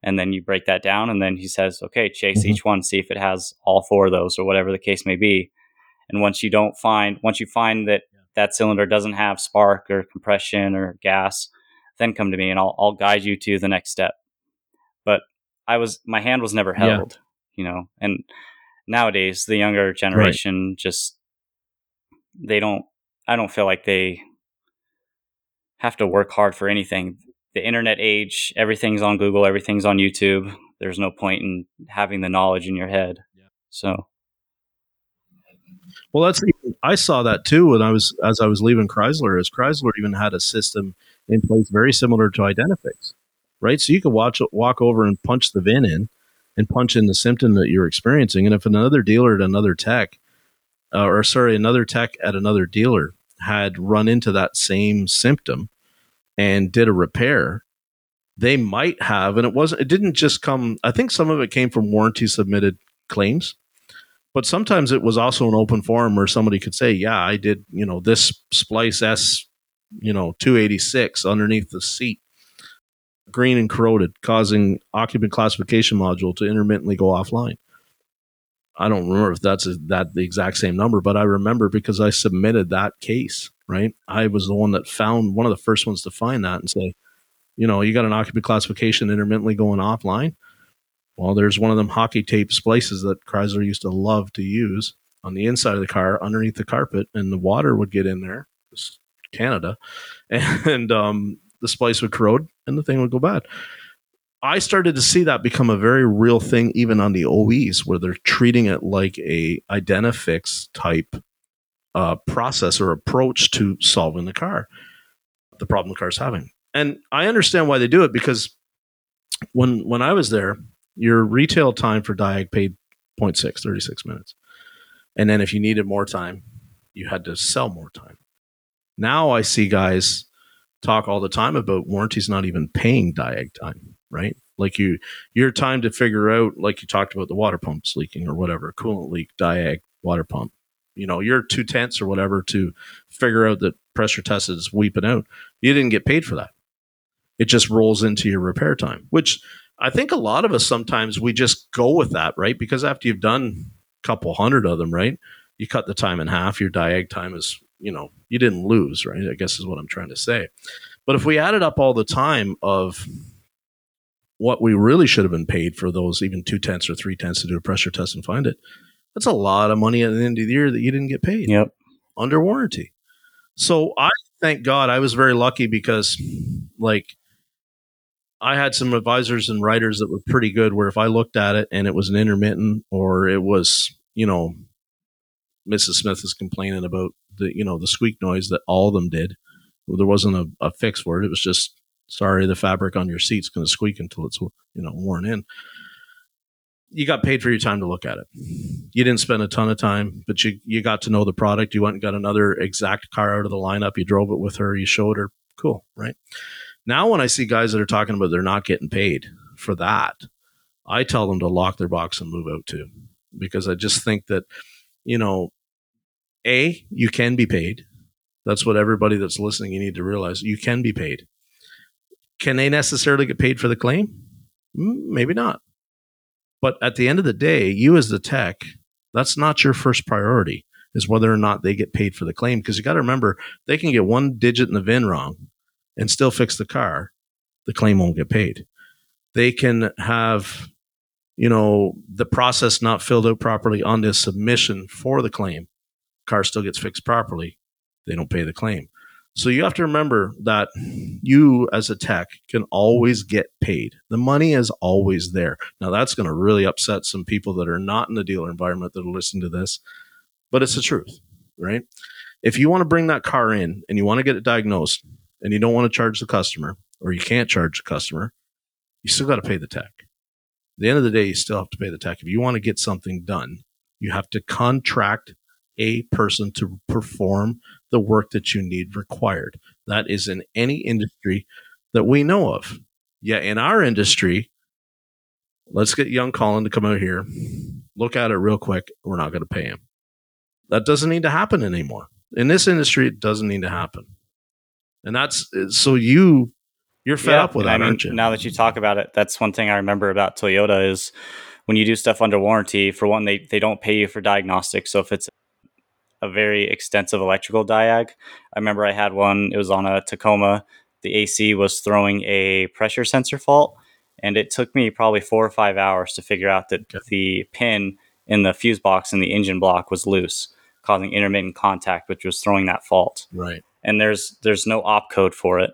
And then you break that down, and then he says, okay, chase mm-hmm. each one, see if it has all four of those or whatever the case may be. And once you don't find, once you find that that cylinder doesn't have spark or compression or gas, then come to me and I'll I'll guide you to the next step. But I was my hand was never held you know and nowadays the younger generation right. just they don't i don't feel like they have to work hard for anything the internet age everything's on google everything's on youtube there's no point in having the knowledge in your head yeah. so well that's i saw that too when i was as i was leaving chrysler as chrysler even had a system in place very similar to identifix right so you could watch walk over and punch the vin in and punch in the symptom that you're experiencing. And if another dealer at another tech, uh, or sorry, another tech at another dealer had run into that same symptom and did a repair, they might have, and it wasn't, it didn't just come, I think some of it came from warranty submitted claims, but sometimes it was also an open forum where somebody could say, yeah, I did, you know, this splice S, you know, 286 underneath the seat green and corroded, causing occupant classification module to intermittently go offline. I don't remember if that's a, that the exact same number, but I remember because I submitted that case. Right, I was the one that found one of the first ones to find that and say, you know, you got an occupant classification intermittently going offline. Well, there's one of them hockey tape splices that Chrysler used to love to use on the inside of the car underneath the carpet, and the water would get in there. Canada, and um, the splice would corrode, and the thing would go bad. I started to see that become a very real thing, even on the OEs, where they're treating it like a Identifix type uh, process or approach to solving the car, the problem the car's having. And I understand why they do it because when when I was there, your retail time for Diag paid 0.6, 36 minutes. And then if you needed more time, you had to sell more time. Now I see guys talk all the time about warranties not even paying Diag time right? Like you, your time to figure out, like you talked about the water pumps leaking or whatever, coolant leak, diag, water pump. You know, your two tenths or whatever to figure out that pressure test is weeping out. You didn't get paid for that. It just rolls into your repair time, which I think a lot of us sometimes we just go with that, right? Because after you've done a couple hundred of them, right? You cut the time in half. Your diag time is, you know, you didn't lose, right? I guess is what I'm trying to say. But if we added up all the time of what we really should have been paid for those even two tenths or three tenths to do a pressure test and find it. That's a lot of money at the end of the year that you didn't get paid. Yep. Under warranty. So I thank God I was very lucky because like I had some advisors and writers that were pretty good where if I looked at it and it was an intermittent or it was, you know, Mrs. Smith is complaining about the, you know, the squeak noise that all of them did. There wasn't a, a fix for it. It was just sorry, the fabric on your seat's going to squeak until it's you know worn in. You got paid for your time to look at it. You didn't spend a ton of time, but you you got to know the product. You went and got another exact car out of the lineup. You drove it with her. You showed her. Cool, right? Now, when I see guys that are talking about they're not getting paid for that, I tell them to lock their box and move out too, because I just think that you know, a you can be paid. That's what everybody that's listening you need to realize. You can be paid. Can they necessarily get paid for the claim? Mm, maybe not. But at the end of the day, you as the tech, that's not your first priority, is whether or not they get paid for the claim. Because you got to remember, they can get one digit in the VIN wrong and still fix the car. The claim won't get paid. They can have, you know, the process not filled out properly on the submission for the claim. Car still gets fixed properly. They don't pay the claim. So you have to remember that you as a tech can always get paid. The money is always there. Now that's going to really upset some people that are not in the dealer environment that are listening to this, but it's the truth, right? If you want to bring that car in and you want to get it diagnosed and you don't want to charge the customer or you can't charge the customer, you still got to pay the tech. At the end of the day, you still have to pay the tech. If you want to get something done, you have to contract a person to perform the work that you need required. That is in any industry that we know of. Yeah, in our industry, let's get young Collin to come out here, look at it real quick. We're not going to pay him. That doesn't need to happen anymore. In this industry, it doesn't need to happen. And that's so you you're fed yeah, up with that, I mean, aren't you? Now that you talk about it, that's one thing I remember about Toyota is when you do stuff under warranty, for one, they, they don't pay you for diagnostics. So if it's a very extensive electrical diag. I remember I had one, it was on a Tacoma. The AC was throwing a pressure sensor fault, and it took me probably four or five hours to figure out that okay. the pin in the fuse box in the engine block was loose, causing intermittent contact, which was throwing that fault. Right. And there's there's no op code for it.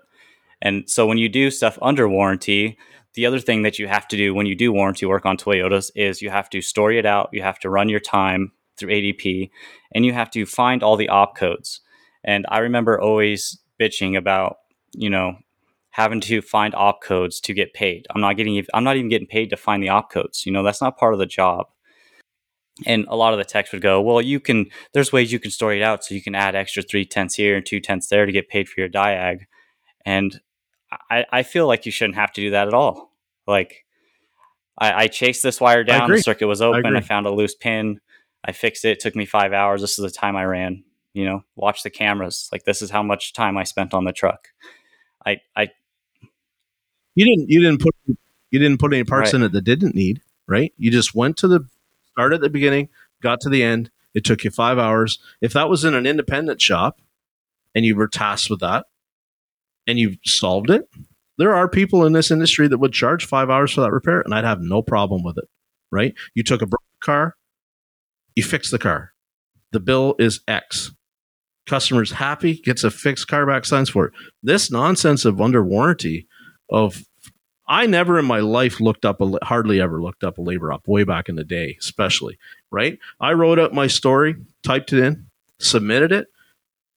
And so when you do stuff under warranty, the other thing that you have to do when you do warranty work on Toyotas is you have to story it out, you have to run your time through ADP, and you have to find all the op codes. And I remember always bitching about, you know, having to find op codes to get paid. I'm not getting I'm not even getting paid to find the op codes. You know, that's not part of the job. And a lot of the techs would go, well, you can there's ways you can story it out so you can add extra three tenths here and two tenths there to get paid for your diag. And I, I feel like you shouldn't have to do that at all. Like I, I chased this wire down, the circuit was open, I, I found a loose pin. I fixed it. It took me five hours. This is the time I ran. You know, watch the cameras. Like this is how much time I spent on the truck. I, I. You didn't. You didn't put. You didn't put any parts right. in it that didn't need. Right. You just went to the started at the beginning, got to the end. It took you five hours. If that was in an independent shop and you were tasked with that and you solved it, there are people in this industry that would charge five hours for that repair and I'd have no problem with it. Right? You took a broken car, you fix the car. The bill is X. Customer's happy, gets a fixed car back, signs for it. This nonsense of under warranty of I never in my life looked up a hardly ever looked up a labor op way back in the day, especially right. I wrote up my story, typed it in, submitted it.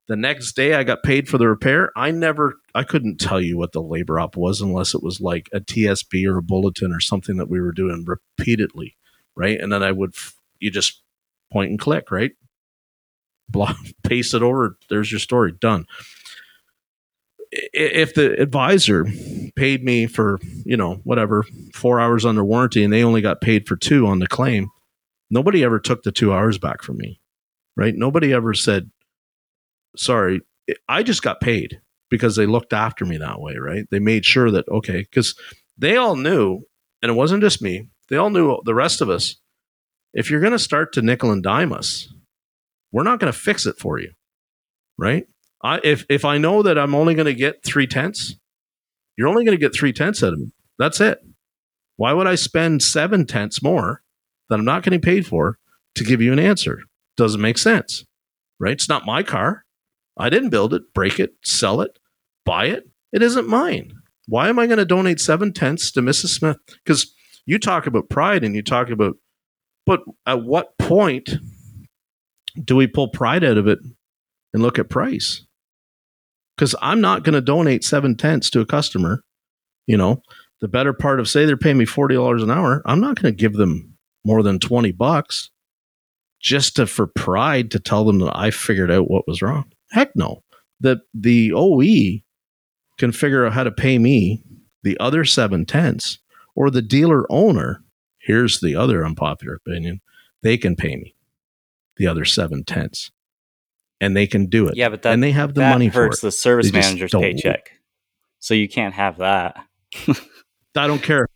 The next day, I got paid for the repair. I never, I couldn't tell you what the labor op was unless it was like a TSB or a bulletin or something that we were doing repeatedly, right? And then I would, you just point and click, right? Block, paste it over. There's your story done if the advisor paid me for you know whatever four hours under warranty and they only got paid for two on the claim nobody ever took the two hours back from me right? Nobody ever said sorry i just got paid because they looked after me that way right? They made sure that okay because they all knew and it wasn't just me they all knew the rest of us if you're going to start to nickel and dime us we're not going to fix it for you right I, if if I know that I'm only going to get three tenths, you're only going to get three tenths out of me. That's it. Why would I spend seven tenths more that I'm not getting paid for to give you an answer? Doesn't make sense, right? It's not my car. I didn't build it, break it, sell it, buy it. It isn't mine. Why am I going to donate seven tenths to Mrs. Smith? Because you talk about pride and you talk about, but at what point do we pull pride out of it and look at price? Because I'm not going to donate seven tenths to a customer. You know, the better part of say they're paying me forty dollars an hour, I'm not going to give them more than twenty bucks just to for pride to tell them that I figured out what was wrong. Heck no. The the OE can figure out how to pay me the other seven tenths, or the dealer owner. Here's the other unpopular opinion: they can pay me the other seven tenths and they can do it. Yeah, but that, and they have the money hurts for it. the service they manager's paycheck. So you can't have that. I don't care.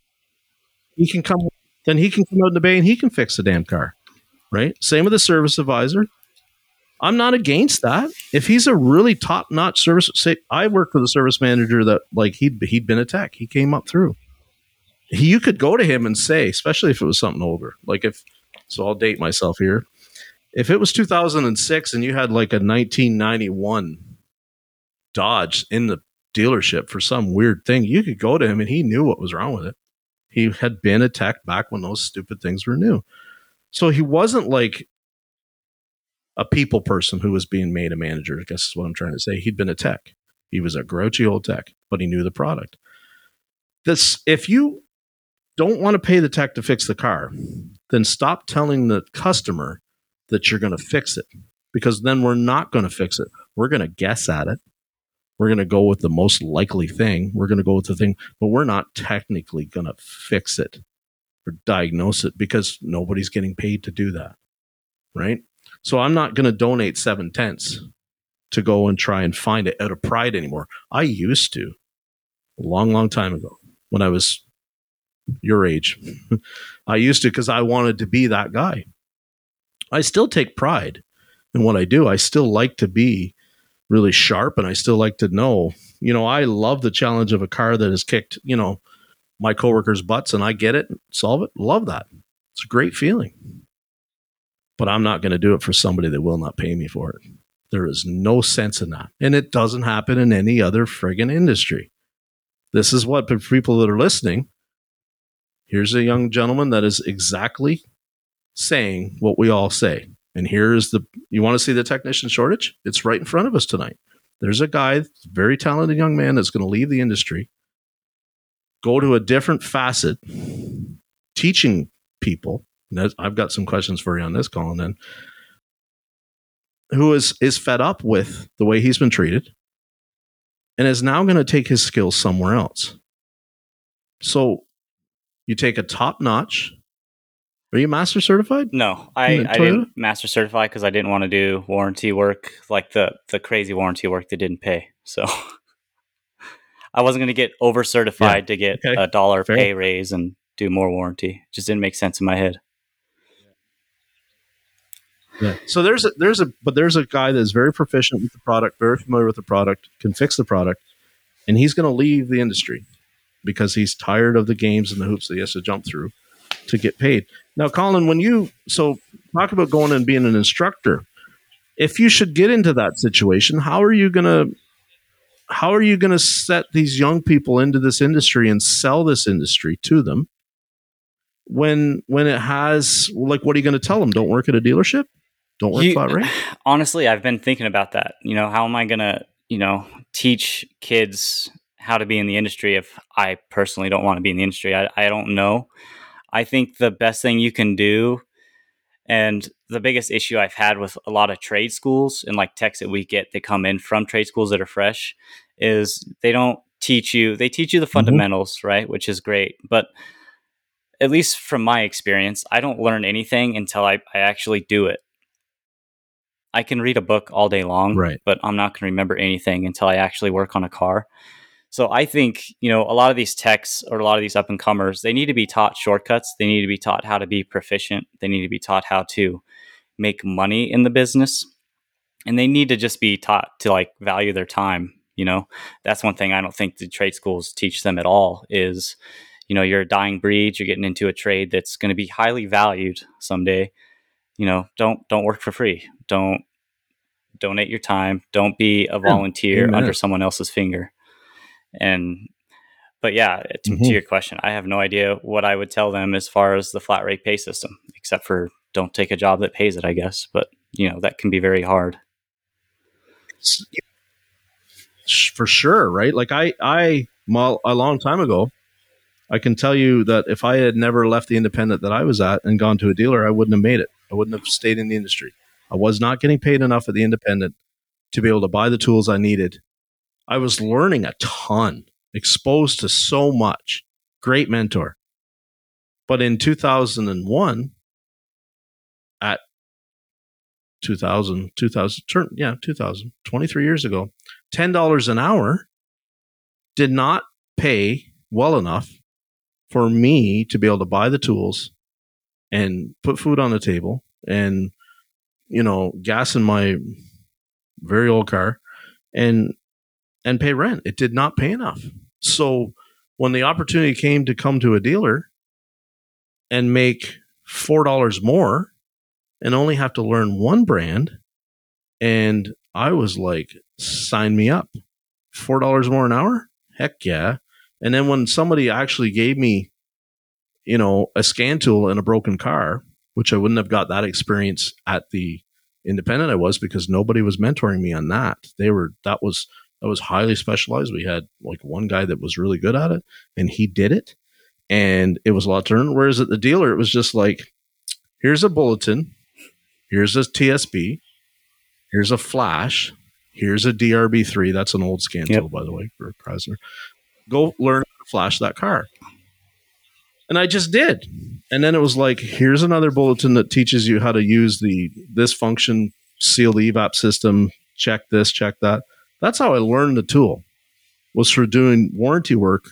He can come then he can come out in the bay and he can fix the damn car. Right? Same with the service advisor. I'm not against that. If he's a really top notch service, say I worked with a service manager that like he'd he'd been a tech. He came up through. He, you could go to him and say, especially if it was something older. Like if so I'll date myself here if it was 2006 and you had like a 1991 Dodge in the dealership for some weird thing, you could go to him and he knew what was wrong with it. He had been a tech back when those stupid things were new. So he wasn't like a people person who was being made a manager, I guess is what I'm trying to say. He'd been a tech. He was a grouchy old tech, but he knew the product. This if you don't want to pay the tech to fix the car, then stop telling the customer that you're going to fix it because then we're not going to fix it. We're going to guess at it. We're going to go with the most likely thing. We're going to go with the thing, but we're not technically going to fix it or diagnose it because nobody's getting paid to do that. Right. So I'm not going to donate seven tenths to go and try and find it out of pride anymore. I used to a long, long time ago when I was your age. I used to because I wanted to be that guy. I still take pride in what I do. I still like to be really sharp and I still like to know, you know, I love the challenge of a car that has kicked, you know, my coworkers' butts and I get it, solve it. Love that. It's a great feeling. But I'm not going to do it for somebody that will not pay me for it. There is no sense in that. And it doesn't happen in any other friggin' industry. This is what people that are listening. Here's a young gentleman that is exactly saying what we all say. And here's the you want to see the technician shortage? It's right in front of us tonight. There's a guy, very talented young man that's going to leave the industry, go to a different facet, teaching people. I've got some questions for you on this, Collin. Then, who is is fed up with the way he's been treated, and is now going to take his skills somewhere else. So, you take a top notch are you master certified? No, I, I didn't master certify because I didn't want to do warranty work like the the crazy warranty work that didn't pay. So I wasn't going to get over certified yeah. to get okay. a dollar Fair. pay raise and do more warranty. It just didn't make sense in my head. Yeah. So there's a, there's a but there's a guy that's very proficient with the product, very familiar with the product, can fix the product, and he's going to leave the industry because he's tired of the games and the hoops that he has to jump through to get paid. Now, Collin, when you so talk about going and being an instructor, if you should get into that situation, how are you to how are you to set these young people into this industry and sell this industry to them when when it has like what are you to tell them don't work at a dealership don't work You- flat rate honestly, I've been thinking about that. You know, how am I to, you know, teach kids how to be in the industry if I personally don't want to be in the industry? I, I don't know. I think the best thing you can do, and the biggest issue I've had with a lot of trade schools and like techs that we get that come in from trade schools that are fresh, is they don't teach you, they teach you the mm-hmm. fundamentals, right? Which is great. But at least from my experience, I don't learn anything until I, I actually do it. I can read a book all day long, Right. but I'm not going to remember anything until I actually work on a car. So I think, you know, a lot of these techs or a lot of these up and comers, they need to be taught shortcuts. They need to be taught how to be proficient. They need to be taught how to make money in the business. And they need to just be taught to like value their time. You know, that's one thing I don't think the trade schools teach them at all is, you know, you're a dying breed, you're getting into a trade that's going to be highly valued someday. You know, don't don't work for free. Don't donate your time. Don't be a volunteer Amen. under someone else's finger. And but yeah, to, Mhm. to your question, I have no idea what I would tell them as far as the flat rate pay system, except for don't take a job that pays it, I guess. But you know, that can be very hard. For sure right like i i a long time ago i can tell you that if i had never left the independent that i was at and gone to a dealer i wouldn't have made it i wouldn't have stayed in the industry i was not getting paid enough at the independent to be able to buy the tools i needed i was learning a ton exposed to so much. Great mentor. But in 2001 at 2000 2000 turn yeah 2000 23 years ago $10 an hour did not pay well enough for me to be able to buy the tools and put food on the table and you know gas in my very old car and and pay rent. It did not pay enough. So when the opportunity came to come to a dealer and make four dollars more and only have to learn one brand and i was like sign me up. Four dollars more an hour? Heck yeah. And then when somebody actually gave me you know a scan tool and a broken car which i wouldn't have got that experience at the independent i was because nobody was mentoring me on that. They were that was that was highly specialized. We had like one guy that was really good at it and he did it and it was a lot to learn whereas at the dealer it was just like here's a bulletin here's a tsb here's a flash here's a drb3 that's an old scan Yep. tool by the way for Chrysler. Go learn how to flash that car. And i just did. And then it was like here's another bulletin that teaches you how to use the this function seal the evap system check this check that that's how i learned the tool was for doing warranty work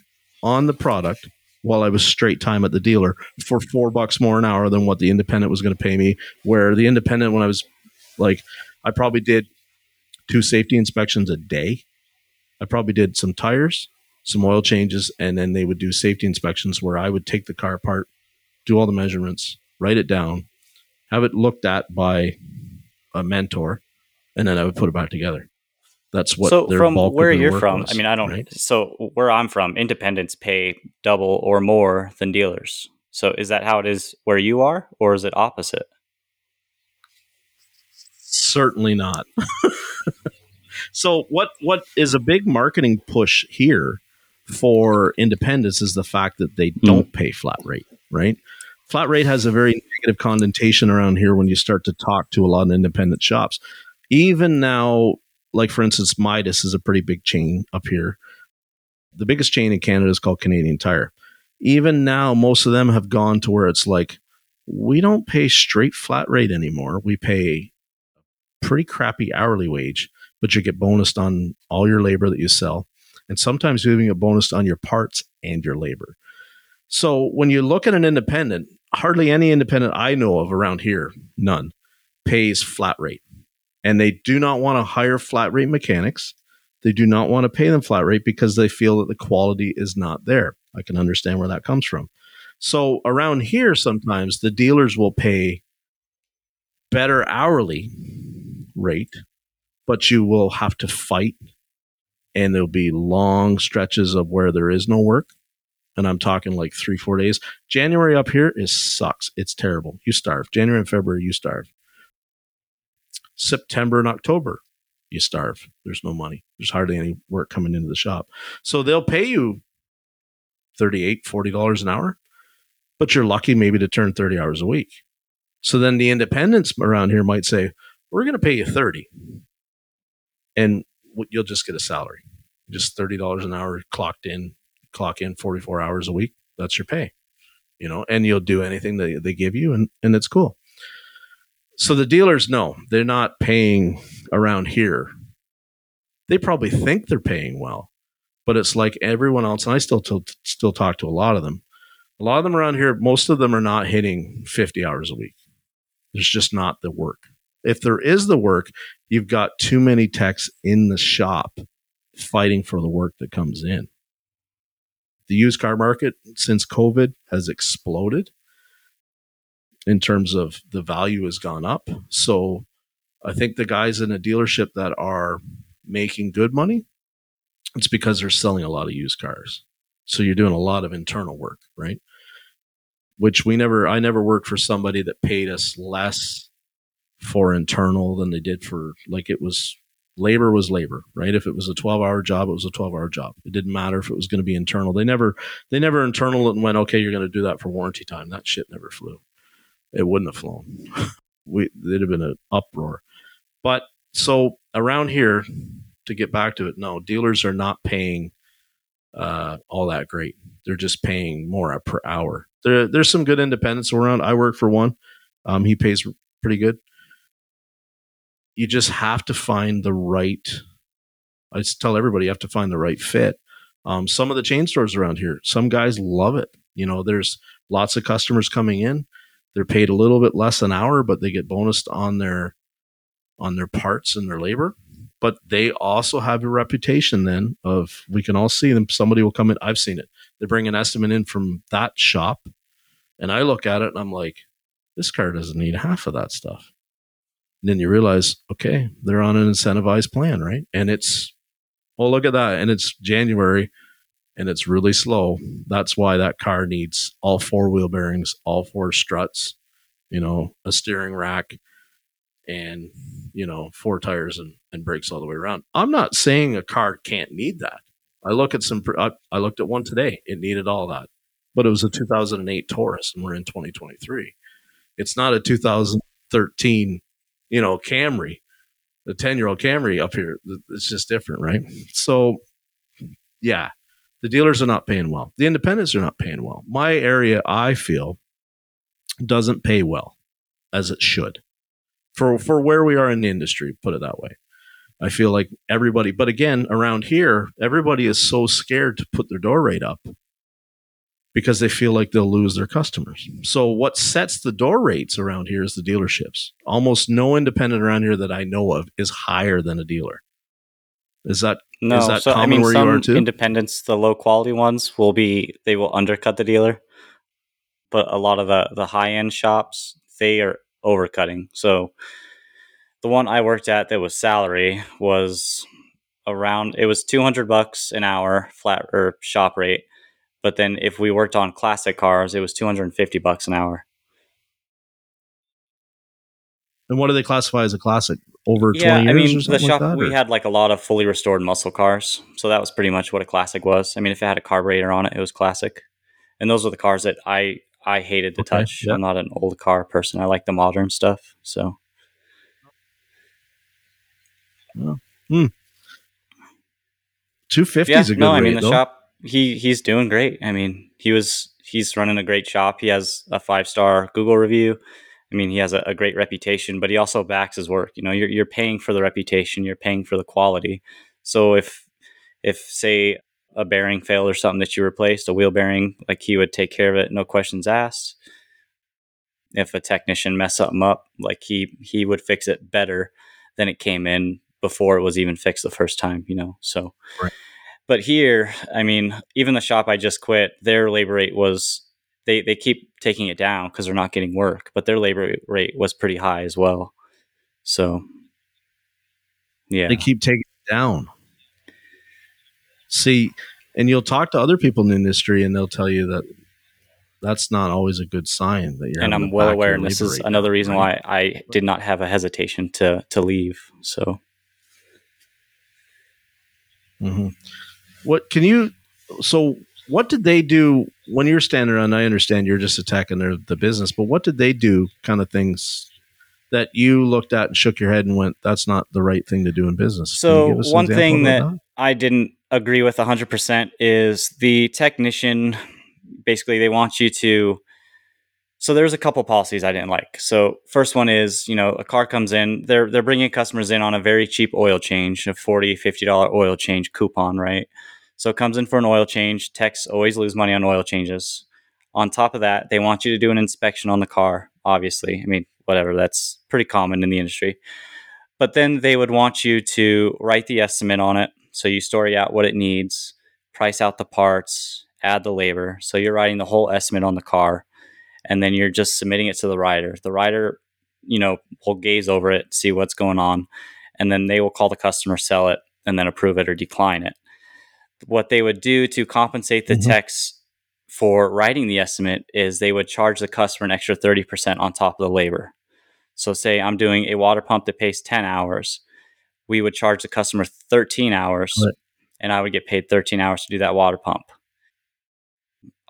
on the product while i was straight time at the dealer for four bucks more an hour than what the independent was going to pay me where the independent when i was like i probably did two safety inspections a day i probably did some tires some oil changes and then they would do safety inspections where i would take the car apart do all the measurements, write it down, have it looked at by a mentor, and then I would put it back together. That's what. so their from bulk of where their you're from, was, I mean, I don't. right? So where I'm from, independents pay double or more than dealers. So is that how it is where you are, or is it opposite? Certainly not. so what what is a big marketing push here for independents is the fact that they hmm. don't pay flat rate, right? Flat rate has a very negative connotation around here when you start to talk to a lot of independent shops. Even now, like for instance, Midas is a pretty big chain up here. The biggest chain in Canada is called Canadian Tire. Even now, most of them have gone to where it's like, we don't pay straight flat rate anymore. We pay pretty crappy hourly wage, but you get bonused on all your labor that you sell. And sometimes you even get bonused on your parts and your labor. So when you look at an independent, hardly any independent I know of around here, none, pays flat rate. And they do not want to hire flat rate mechanics. They do not want to pay them flat rate because they feel that the quality is not there. I can understand where that comes from. So around here, sometimes the dealers will pay better hourly rate, but you will have to fight and there'll be long stretches of where there is no work. And I'm talking like three, four days. January up here is sucks. It's terrible. You starve. January and February, you starve. September and October, you starve. There's no money. There's hardly any work coming into the shop. So they'll pay you 38 $40 an hour, but you're lucky maybe to turn 30 hours a week. So then the independents around here might say, we're going to pay you 30 and you'll just get a salary, just $30 an hour clocked in, clock in 44 hours a week. That's your pay, you know, and you'll do anything that they give you and, and it's cool. So the dealers know they're not paying around here. They probably think they're paying well, but it's like everyone else. And I still, t- still talk to a lot of them. A lot of them around here, most of them are not hitting 50 hours a week. There's just not the work. If there is the work, you've got too many techs in the shop fighting for the work that comes in. The used car market since COVID has exploded in terms of the value has gone up. So I think the guys in a dealership that are making good money, it's because they're selling a lot of used cars. So you're doing a lot of internal work, right? Which we never, I never worked for somebody that paid us less for internal than they did for like it was labor was labor, right? If it was a 12 hour job, it was a 12 hour job. It didn't matter if it was going to be internal. They never, they never internal and went, okay, you're going to do that for warranty time. That shit never flew. It wouldn't have flown. we, it'd have been an uproar. But so around here, to get back to it, no, dealers are not paying uh, all that great. They're just paying more per hour. There, there's some good independents around. I work for one. Um, he pays pretty good you just have to find the right. I just tell everybody you have to find the right fit. Um, some of the chain stores around here, some guys love it. You know, there's lots of customers coming in. They're paid a little bit less an hour, but they get bonused on their on their parts and their labor. But they also have a reputation then of we can all see them. Somebody will come in. I've seen it. They bring an estimate in from that shop, and I look at it and I'm like, this car doesn't need half of that stuff And then you realize, okay, they're on an incentivized plan, right? And it's, oh, look at that. And it's January and it's really slow. That's why that car needs all four wheel bearings, all four struts, you know, a steering rack, and, you know, four tires and, and brakes all the way around. I'm not saying a car can't need that. I look at some, I, I looked at one today. It needed all that, but it was a 2008 Taurus and we're in 2023. It's not a 2013 you know, Camry, the 10 year old Camry up here. It's just different, right? So, yeah, the dealers are not paying well. The independents are not paying well. My area, I feel, doesn't pay well as it should for, for where we are in the industry, put it that way. I feel like everybody, but again, around here, everybody is so scared to put their door rate up because they feel like they'll lose their customers. So what sets the door rates around here is the dealerships. Almost no independent around here that I know of is higher than a dealer. Is that no? Is that so I mean, some independents, the low quality ones, will be they will undercut the dealer, but a lot of the the high end shops they are overcutting. So the one I worked at that was salary was around it was 200 bucks an hour flat or shop rate but then if we worked on classic cars, it was 250 bucks an hour. And what do they classify as a classic? Over yeah, 20 years? I mean, the shop, like we had like a lot of fully restored muscle cars. So that was pretty much what a classic was. I mean, if it had a carburetor on it, it was classic. And those were the cars that I, I hated to okay, touch. I'm not an old car person. I like the modern stuff. So. Oh. Hmm. 250 yeah, is a good no, I mean, the though. shop he he's doing great. I mean, he was he's running a great shop. He has a five star Google review. I mean, he has a, a, great reputation, but he also backs his work. You know, you're you're paying for the reputation, you're paying for the quality. So if if say a bearing failed or something that you replaced, a wheel bearing, like he would take care of it, no questions asked. if a technician mess something up, like he he would fix it better than it came in before it was even fixed the first time, you know. So right. but here, I mean, even the shop I just quit, their labor rate was they they keep taking it down because they're not getting work, but their labor rate was pretty high as well. So yeah. They keep taking it down. See, and you'll talk to other people in the industry and they'll tell you that that's not always a good sign that you're and i'm well aware and this is another reason right? why i did not have a hesitation to to leave so mm-hmm. what can you so what did they do when you're standing around i understand you're just attacking their the business but what did they do kind of things that you looked at and shook your head and went that's not the right thing to do in business so one thing that, that i didn't agree with 100% is the technician basically they want you to so there's a couple policies I didn't like. So first one is, you know, a car comes in, they're they're bringing customers in on a very cheap oil change, a 40 50 dollar oil change coupon, right? So it comes in for an oil change. Techs always lose money on oil changes. On top of that, they want you to do an inspection on the car, obviously. I mean, whatever, that's pretty common in the industry. But then they would want you to write the estimate on it. So you story out what it needs, price out the parts, add the labor. So you're writing the whole estimate on the car and then you're just submitting it to the writer. The writer, you know, will gaze over it, see what's going on, and then they will call the customer, sell it, and then approve it or decline it. What they would do to compensate the mm-hmm. techs for writing the estimate is they would charge the customer an extra 30% on top of the labor. So, say I'm doing a water pump that pays 10 hours, we would charge the customer 13 hours, right. and I would get paid 13 hours to do that water pump.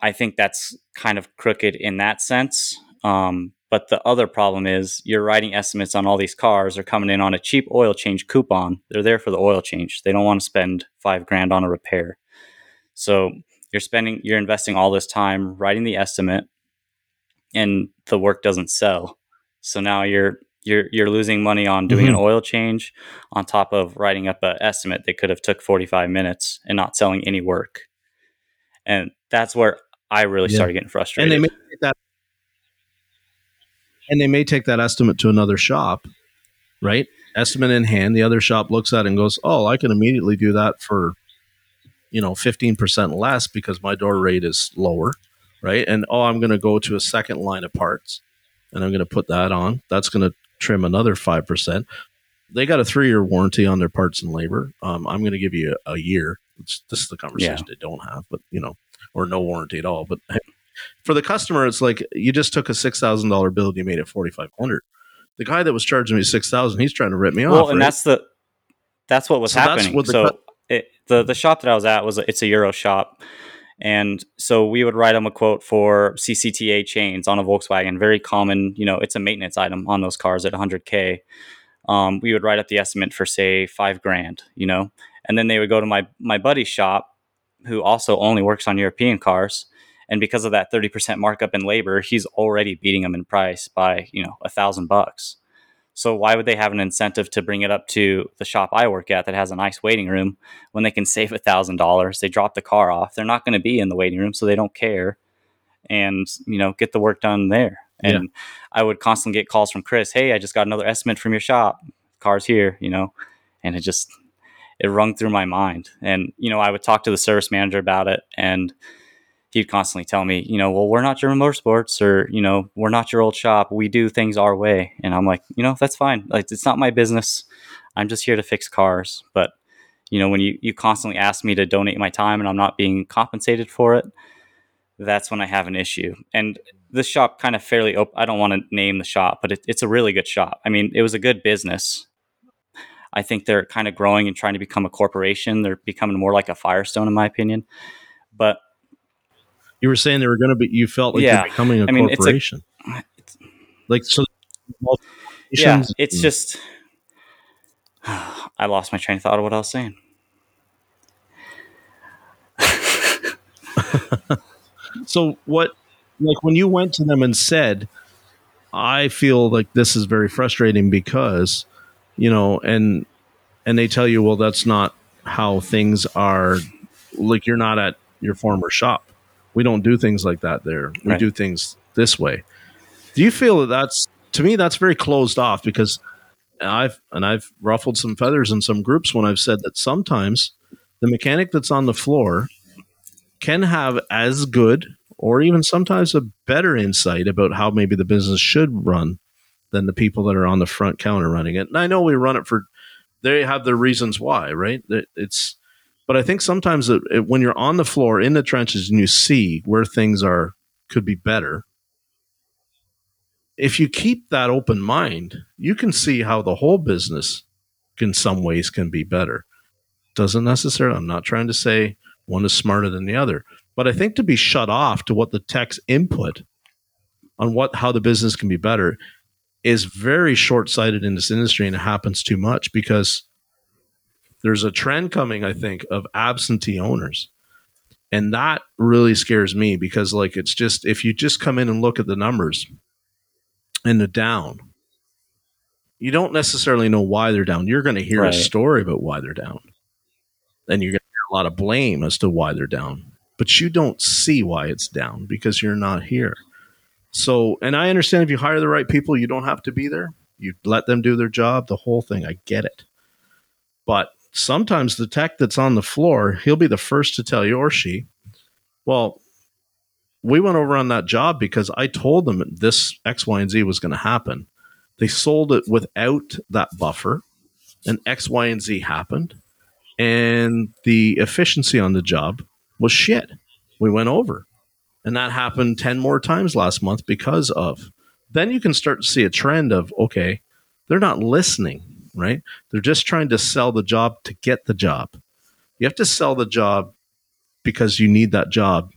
I think that's kind of crooked in that sense. Um, but the other problem is you're writing estimates on all these cars. They're coming in on a cheap oil change coupon. They're there for the oil change. They don't want to spend five grand on a repair. So you're spending, you're investing all this time writing the estimate, and the work doesn't sell. So now you're you're you're losing money on doing mm-hmm. an oil change on top of writing up an estimate that could have took 45 minutes and not selling any work. And that's where I really yeah. started getting frustrated. And they that, and they may take that estimate to another shop, right? Estimate in hand. The other shop looks at it and goes, "Oh, I can immediately do that for, you know, fifteen percent less because my door rate is lower, right?" And oh, I'm going to go to a second line of parts, and I'm going to put that on. That's going to trim another five percent. They got a three year warranty on their parts and labor. Um, I'm going to give you a, a year. It's, this is the conversation yeah. they don't have, but you know, or no warranty at all. But for the customer, it's like you just took a six thousand dollar bill and you made it forty five hundred. The guy that was charging me six thousand, he's trying to rip me well, off. Well, and right? that's the that's what was so happening. What the so cu- it, the the shop that I was at was a, it's a Euro shop, and so we would write them a quote for CCTA chains on a Volkswagen. Very common, you know, it's a maintenance item on those cars at 100k. Um, we would write up the estimate for say five grand, you know, and then they would go to my my buddy's shop who also only works on European cars. And because of that 30% markup in labor, he's already beating them in price by, you know, a thousand bucks. So why would they have an incentive to bring it up to the shop I work at that has a nice waiting room when they can save a thousand dollars? They drop the car off. They're not going to be in the waiting room, so they don't care, and you know get the work done there. And yeah. I would constantly get calls from Chris. Hey, I just got another estimate from your shop. Car's here, you know, and it just it rung through my mind. And, you know, I would talk to the service manager about it and he'd constantly tell me, you know, well, we're not German Motorsports or, you know, we're not your old shop. We do things our way. And I'm like, you know, that's fine. Like, it's not my business. I'm just here to fix cars. But, you know, when you, you constantly ask me to donate my time and I'm not being compensated for it, that's when I have an issue. And this shop kind of fairly. I don't want to name the shop, but it, it's a really good shop. I mean, it was a good business. I think they're kind of growing and trying to become a corporation. They're becoming more like a Firestone, in my opinion. But you were saying they were going to be. You felt like yeah, becoming a I mean, corporation. It's a, it's, like so. Yeah, it's just. I lost my train of thought of what I was saying. so what? Like when you went to them and said, "I feel like this is very frustrating because." you know, and and they tell you, well, that's not how things are. Like you're not at your former shop. We don't do things like that there. We right. do things this way. Do you feel that that's to me that's very closed off because I've and I've ruffled some feathers in some groups when I've said that sometimes the mechanic that's on the floor can have as good or even sometimes a better insight about how maybe the business should run than the people that are on the front counter running it. And I know we run it for they have their reasons why, right? It's but I think sometimes it, it, when you're on the floor in the trenches and you see where things are could be better, if you keep that open mind, you can see how the whole business in some ways can be better. Doesn't necessarily, I'm not trying to say one is smarter than the other, but I think to be shut off to what the tech's input on what how the business can be better is very short-sighted in this industry and it happens too much because there's a trend coming i think of absentee owners. And that really scares me because like it's just if you just come in and look at the numbers and the down you don't necessarily know why they're down. You're going to hear right. a story about why they're down. And you're going to hear a lot of blame as to why they're down. But you don't see why it's down because you're not here. So and i understand if you hire the right people you don't have to be there. You let them do their job the whole thing. I get it. But sometimes the tech that's on the floor, he'll be the first to tell you or she, well, we went over on that job because I told them this X, Y, and Z was going to happen. They sold it without that buffer, and X, Y, and Z happened, and the efficiency on the job was shit. We went over, and that happened 10 more times last month because of. Then you can start to see a trend of, okay, they're not listening right? They're just trying to sell the job to get the job. You have to sell the job because you need that job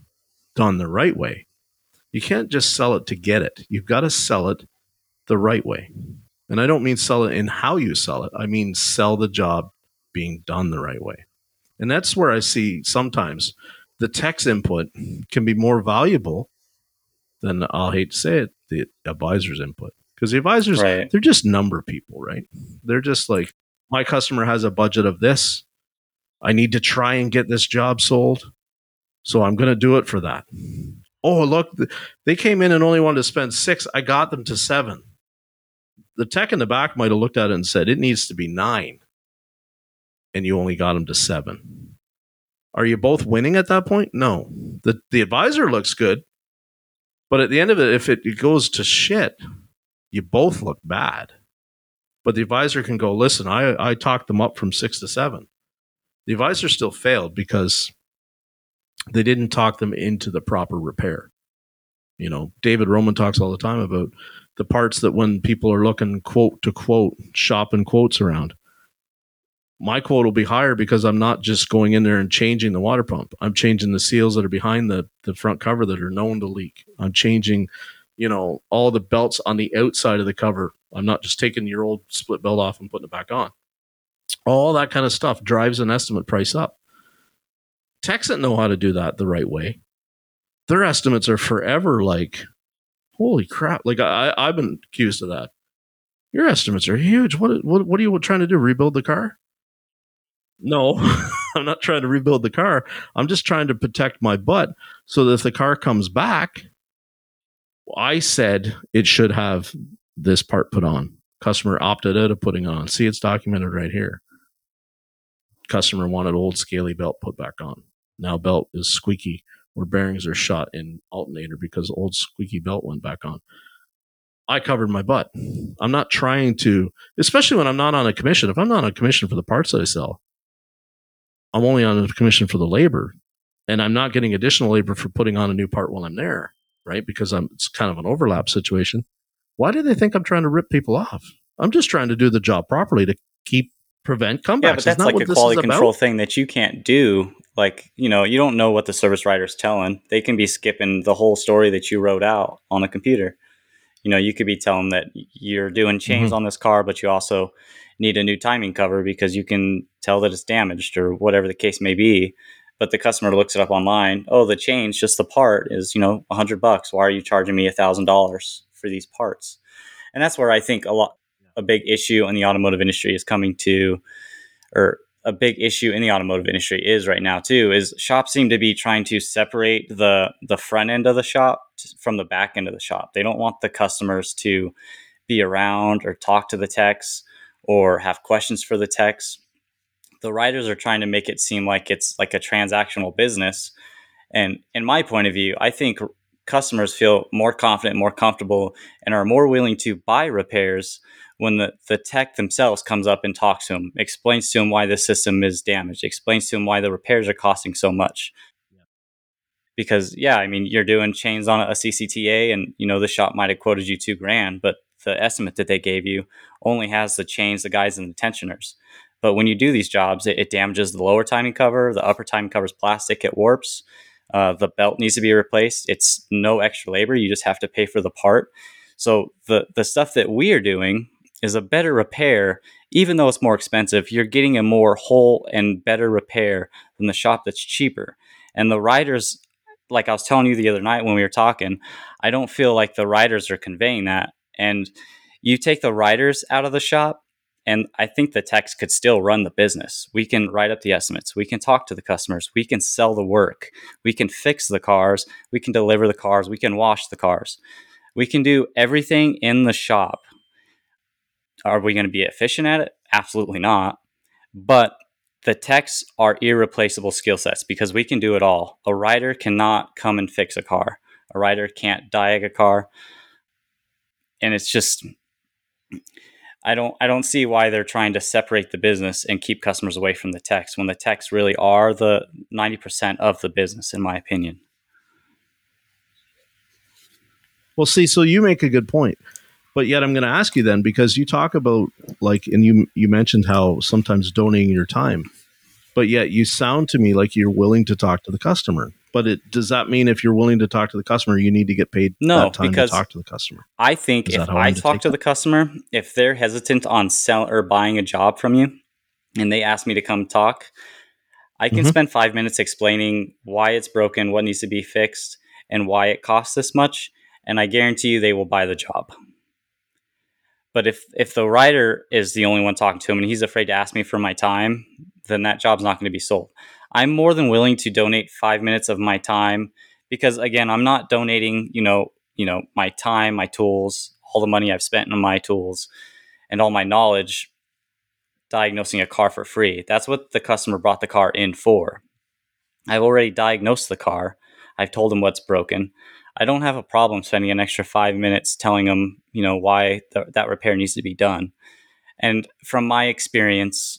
done the right way. You can't just sell it to get it. You've got to sell it the right way. And I don't mean sell it in how you sell it. I mean sell the job being done the right way. And that's where I see sometimes the techs input can be more valuable than I'll hate to say it, the advisor's input because the advisors right. they're just number people, right? They're just like my customer has a budget of this. I need to try and get this job sold. So I'm going to do it for that. Oh, look, they came in and only wanted to spend 6. I got them to 7. The tech in the back might have looked at it and said it needs to be 9. And you only got them to 7. Are you both winning at that point? No. The the advisor looks good. But at the end of it if it, it goes to shit, you both look bad. But the advisor can go, listen, I, I talked them up from six to seven. The advisor still failed because they didn't talk them into the proper repair. You know, David Roman talks all the time about the parts that when people are looking quote to quote, shopping quotes around, my quote will be higher because I'm not just going in there and changing the water pump. I'm changing the seals that are behind the, the front cover that are known to leak. I'm changing you know, all the belts on the outside of the cover. I'm not just taking your old split belt off and putting it back on. All that kind of stuff drives an estimate price up. That know how to do that the right way, their estimates are forever like, holy crap! Like I, I've been accused of that. Your estimates are huge. What, what, what are you trying to do? Rebuild the car? No, I'm not trying to rebuild the car. I'm just trying to protect my butt so that if the car comes back, I said it should have this part put on. Customer opted out of putting on. See, it's documented right here. Customer wanted old scaly belt put back on. Now belt is squeaky where bearings are shot in alternator because old squeaky belt went back on. I covered my butt. I'm not trying to, especially when I'm not on a commission. If I'm not on a commission for the parts that I sell, I'm only on a commission for the labor, and I'm not getting additional labor for putting on a new part while I'm there right? Because I'm it's kind of an overlap situation. Why do they think I'm trying to rip people off? I'm just trying to do the job properly to keep prevent comebacks. Yeah, but that's like a quality control thing that you can't do. Like, you know, you don't know what the service writer's telling. They can be skipping the whole story that you wrote out on a computer. You know, you could be telling that you're doing chains mm-hmm. on this car, but you also need a new timing cover because you can tell that it's damaged or whatever the case may be but the customer looks it up online. Oh, the change, just the part is, you know, a hundred bucks. Why are you charging me a thousand dollars for these parts? And that's where I think a lot, a big issue in the automotive industry is coming to, or a big issue in the automotive industry is right now too, is shops seem to be trying to separate the, the front end of the shop from the back end of the shop. They don't want the customers to be around or talk to the techs or have questions for the techs. The writers are trying to make it seem like it's like a transactional business. And in my point of view, I think customers feel more confident, more comfortable, and are more willing to buy repairs when the, the tech themselves comes up and talks to them, explains to them why the system is damaged, explains to them why the repairs are costing so much. Because yeah, I mean, you're doing chains on a CCTA, and you know the shop might have quoted you two grand, but the estimate that they gave you only has the chains, the guys, and the tensioners. But when you do these jobs, it, it damages the lower timing cover, the upper timing cover is plastic, it warps. Uh, the belt needs to be replaced. It's no extra labor. You just have to pay for the part. So the the stuff that we are doing is a better repair, even though it's more expensive. You're getting a more whole and better repair than the shop that's cheaper. And the writers, like I was telling you the other night when we were talking, I don't feel like the writers are conveying that. And you take the writers out of the shop, and I think the techs could still run the business. We can write up the estimates. We can talk to the customers. We can sell the work. We can fix the cars. We can deliver the cars. We can wash the cars. We can do everything in the shop. Are we going to be efficient at it? Absolutely not. But the techs are irreplaceable skill sets because we can do it all. A writer cannot come and fix a car. A writer can't diag a car. And it's just I don't I don't see why they're trying to separate the business and keep customers away from the techs when the techs really are the 90% of the business in my opinion. Well, see, so you make a good point. But yet I'm going to ask you then because you talk about like and you you mentioned how sometimes donating your time. But yet you sound to me like you're willing to talk to the customer. But it does that mean if you're willing to talk to the customer, you need to get paid no, that time because to talk to the customer? I think Is if I to talk to the customer, if they're hesitant on sell or buying a job from you, and they ask me to come talk, I can Mhm. spend five minutes explaining why it's broken, what needs to be fixed, and why it costs this much, and I guarantee you they will buy the job. But if if the writer is the only one talking to him and he's afraid to ask me for my time, then that job's not going to be sold. I'm more than willing to donate five minutes of my time because again, I'm not donating, you know, you know, my time, my tools, all the money I've spent on my tools, and all my knowledge diagnosing a car for free. That's what the customer brought the car in for. I've already diagnosed the car. I've told them what's broken. I don't have a problem spending an extra five minutes telling them, you know, why th- that repair needs to be done. And from my experience,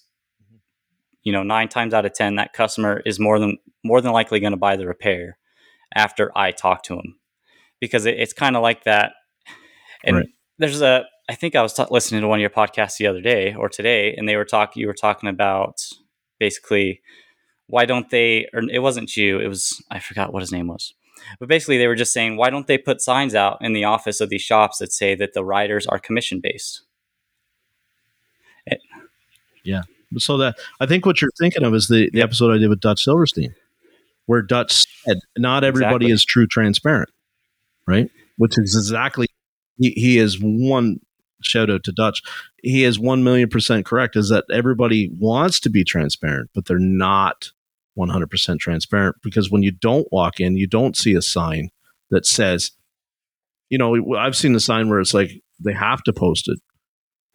you know, nine times out of ten, that customer is more than more than likely going to buy the repair after I talk to them, because it, it's kind of like that. And Right. there's a, I think I was ta- listening to one of your podcasts the other day or today, and they were talking, you were talking about basically why don't they, or it wasn't you, it was I forgot what his name was, but basically they were just saying why don't they put signs out in the office of these shops that say that the writers are commission based. So that I think what you're thinking of is the, the episode I did with Dutch Silverstein, where Dutch said not everybody Exactly. is true transparent, right? Which is exactly he, he is one shout out to Dutch. He is one million percent correct. Is that everybody wants to be transparent, but they're not one hundred percent transparent because when you don't walk in, you don't see a sign that says, you know, I've seen the sign where it's like they have to post it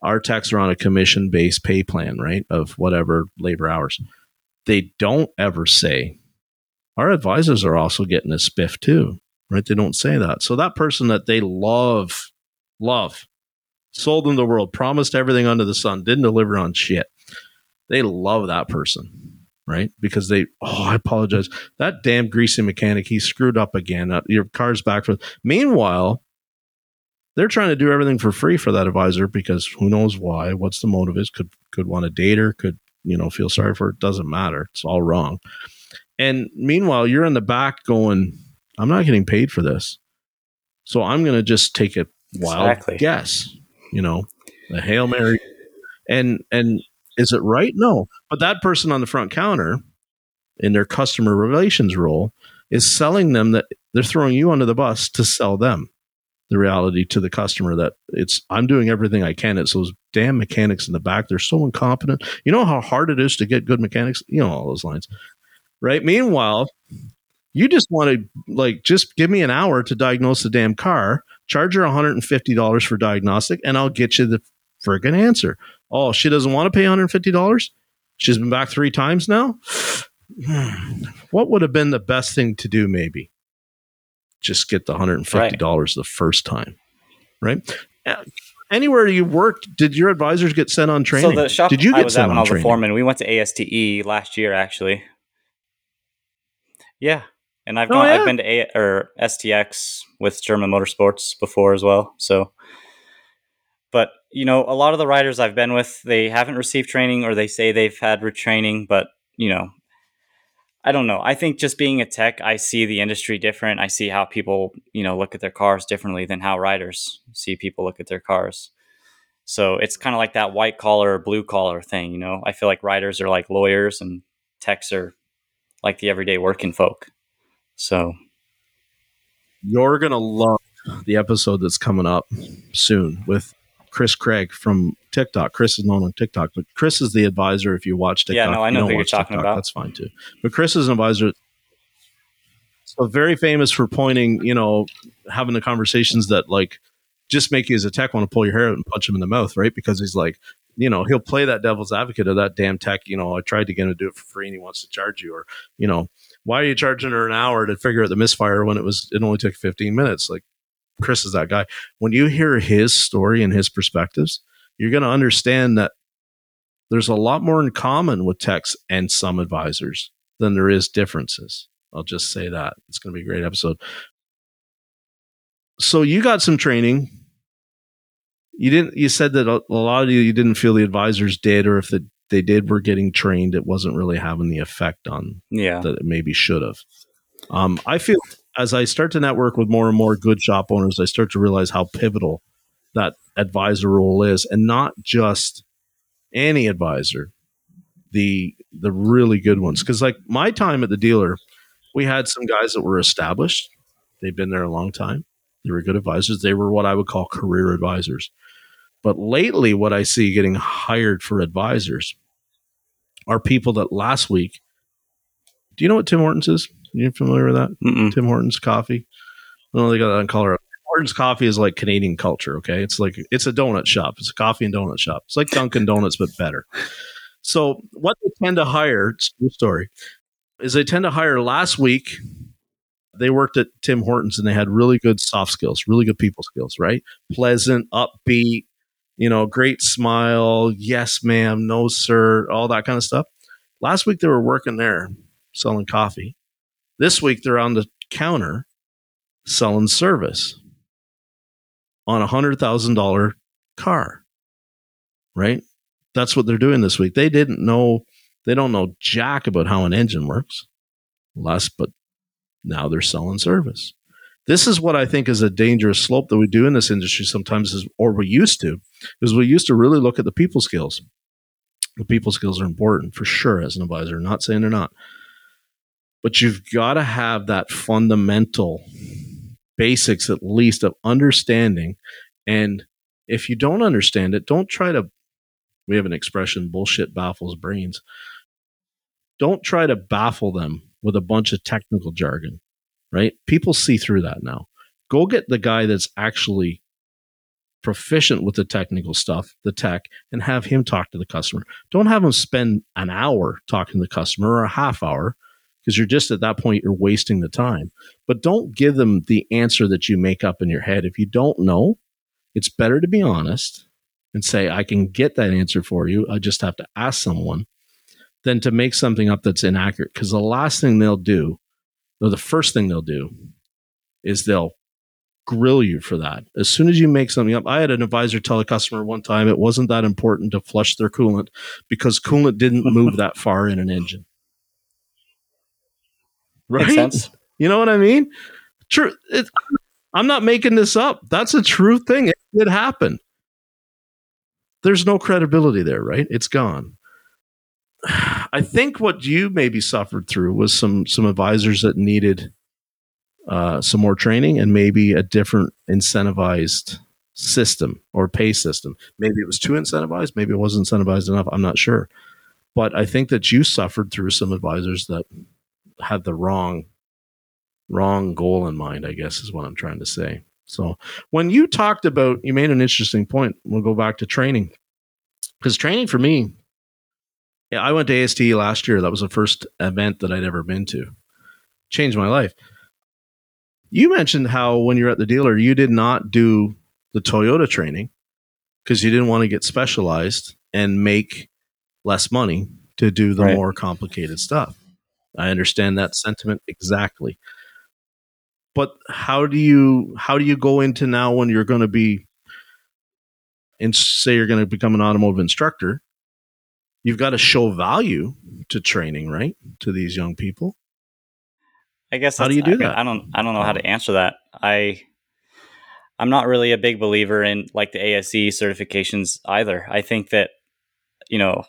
our techs are on a commission based pay plan, right? Of whatever labor hours. They don't ever say our advisors are also getting a spiff too, right? They don't say that. So that person that they love, love, sold them the world, promised everything under the sun, didn't deliver on shit. They love that person, right? Because they, oh, I apologize. That damn greasy mechanic, he screwed up again. Uh, your car's back for. Meanwhile, they're trying to do everything for free for that advisor because who knows why? What's the motive is? Could could want to date her? Could you know feel sorry for her? Doesn't matter. It's all wrong. And meanwhile, you're in the back going, "I'm not getting paid for this, so I'm going to just take a wild Exactly. guess." You know, a hail mary, and and is it right? No, but that person on the front counter, in their customer relations role, is selling them that they're throwing you under the bus to sell them the reality to the customer that it's I'm doing everything I can. It's those damn mechanics in the back. They're so incompetent. You know how hard it is to get good mechanics? You know all those lines. Right? Meanwhile, You just want to like just give me an hour to diagnose the damn car, charge her $150 for diagnostic, and I'll get you the friggin' answer. Oh, she doesn't want to pay $150? She's been back three times now. what would have been the best thing to do, maybe? Just get the $150 right. the first time, right? Anywhere you worked, did your advisors get sent on training? So the shop did you get I was at when I was a foreman, we went to ASTE last year, actually. Yeah, and I've oh, gone, yeah? I've been to A or STX with German Motorsports before as well. So, but you know, a lot of the writers I've been with, they haven't received training or they say they've had retraining, but you know, I don't know. I think just being a tech, I see the industry different. I see how people, you know, look at their cars differently than how writers see people look at their cars. So it's kind of like that white collar, or blue collar thing. You know, I feel like writers are like lawyers and techs are like the everyday working folk. So you're gonna love the episode that's coming up soon with Chris Craig from TikTok. Chris is known on TikTok, but Chris is the advisor. If you watch TikTok, yeah, no, I know you who you're talking TikTok, about. That's fine too. But Chris is an advisor. So very famous for pointing, you know, having the conversations that like just make you as a tech want to pull your hair out and punch him in the mouth, right? Because he's like, you know, he'll play that devil's advocate of that damn tech. You know, I tried to get him to do it for free and he wants to charge you, or you know, why are you charging her an hour to figure out the misfire when it was it only took 15 minutes like chris is that guy when you hear his story and his perspectives you're going to understand that there's a lot more in common with techs and some advisors than there is differences. I'll just say that. It's going to be a great episode. So you got some training. You didn't you said that a, a lot of you you didn't feel the advisors did or if the they did were getting trained, it wasn't really having the effect on yeah. that it maybe should have. Um, I feel as I start to network with more and more good shop owners, I start to realize how pivotal that advisor role is, and not just any advisor, the the really good ones. Because like my time at the dealer, we had some guys that were established; they've been there a long time. They were good advisors. They were what I would call career advisors. But lately, what I see getting hired for advisors are people that last week. Do you know what Tim Hortons is? Are you familiar with that? Mm-mm. Tim Hortons coffee. Oh, they got that in Colorado. Hortons coffee is like Canadian culture. Okay, it's like it's a donut shop. It's a coffee and donut shop. It's like Dunkin' Donuts but better. So what they tend to hire, true story, is they tend to hire last week. They worked at Tim Hortons and they had really good soft skills, really good people skills, right? Pleasant, upbeat, you know, great smile, yes, ma'am, no, sir, all that kind of stuff. Last week they were working there selling coffee. This week they're on the counter selling service on a hundred thousand dollar car. Right? That's what they're doing this week. They didn't know they don't know jack about how an engine works. Less, but now they're selling service. This is what I think is a dangerous slope that we do in this industry sometimes, is, or we used to, is we used to really look at the people skills. The people skills are important for sure as an advisor. not saying they're not, but you've got to have that fundamental basics at least of understanding. And if you don't understand it, don't try to. We have an expression: "Bullshit baffles brains." Don't try to baffle them with a bunch of technical jargon right? People see through that now. Go get the guy that's actually proficient with the technical stuff, the tech, and have him talk to the customer. Don't have him spend an hour talking to the customer or a half hour because you're just at that point, you're wasting the time. But don't give them the answer that you make up in your head. If you don't know, it's better to be honest and say, I can get that answer for you. I just have to ask someone than to make something up that's inaccurate. Because the last thing they'll do or the first thing they'll do is they'll grill you for that. As soon as you make something up, I had an advisor tell a customer one time it wasn't that important to flush their coolant because coolant didn't move that far in an engine. Right? You know what I mean? True. I'm not making this up. That's a true thing. It did happen. There's no credibility there, right? It's gone. I think what you maybe suffered through was some some advisors that needed uh, some more training and maybe a different incentivized system or pay system. Maybe it was too incentivized. Maybe it wasn't incentivized enough. I'm not sure. But I think that you suffered through some advisors that had the wrong wrong goal in mind, I guess is what I'm trying to say. So when you talked about, you made an interesting point. We'll go back to training because training for me, yeah, I went to AST last year. That was the first event that I'd ever been to. Changed my life. You mentioned how when you're at the dealer, you did not do the Toyota training because you didn't want to get specialized and make less money to do the right. more complicated stuff. I understand that sentiment exactly. But how do you how do you go into now when you're going to be and say you're going to become an automotive instructor? You've got to show value to training, right? To these young people. I guess how do you do I, that? I don't I don't know how to answer that. I I'm not really a big believer in like the ASE certifications either. I think that you know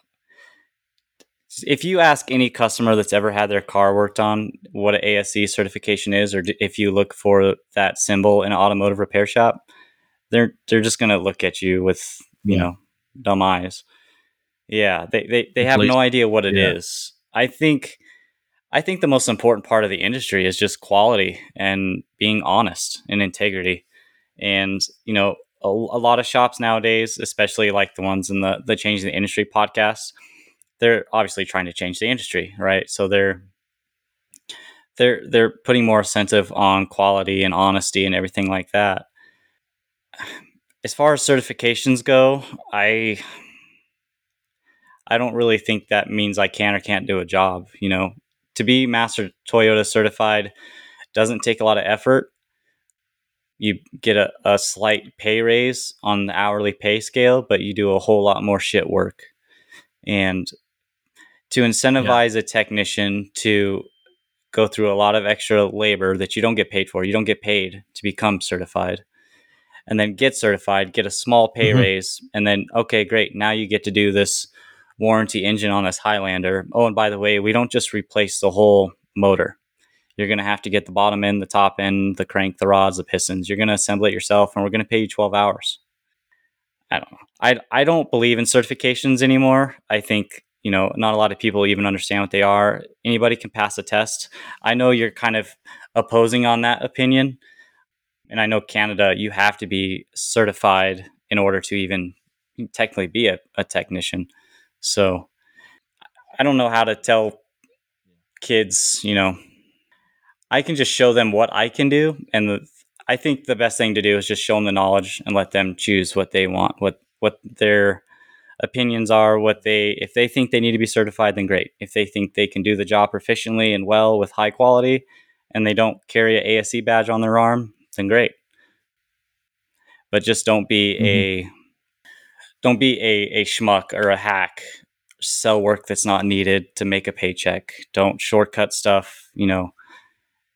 if you ask any customer that's ever had their car worked on what an ASE certification is, or if you look for that symbol in an automotive repair shop, they're they're just gonna look at you with you yeah. know dumb eyes. Yeah, they they, they have no idea what it yeah. is. I think I think the most important part of the industry is just quality and being honest and integrity. And you know, a, a lot of shops nowadays, especially like the ones in the the changing the industry podcast they're obviously trying to change the industry, right? So they're they're they're putting more incentive on quality and honesty and everything like that. As far as certifications go, I I don't really think that means I can or can't do a job. You know, to be master Toyota certified doesn't take a lot of effort. You get a, a slight pay raise on the hourly pay scale, but you do a whole lot more shit work. And to incentivize yeah. a technician to go through a lot of extra labor that you don't get paid for. You don't get paid to become certified. And then get certified, get a small pay mm-hmm. raise, and then, okay, great. Now you get to do this warranty engine on this Highlander. Oh, and by the way, we don't just replace the whole motor. You're going to have to get the bottom end, the top end, the crank, the rods, the pistons. You're going to assemble it yourself, and we're going to pay you 12 hours. I don't know. I, I don't believe in certifications anymore. I think you know not a lot of people even understand what they are. Anybody can pass a test. I know you're kind of opposing on that opinion and i know canada you have to be certified in order to even technically be a, a technician. So i don't know how to tell kids you know i can just show them what i can do and the, i think the best thing to do is just show them the knowledge and let them choose what they want what what their opinions are what they if they think they need to be certified then great. If they think they can do the job proficiently and well with high quality and they don't carry a ASE badge on their arm then great. But just don't be mm-hmm. a don't be a, a schmuck or a hack. Sell work that's not needed to make a paycheck. Don't shortcut stuff you know.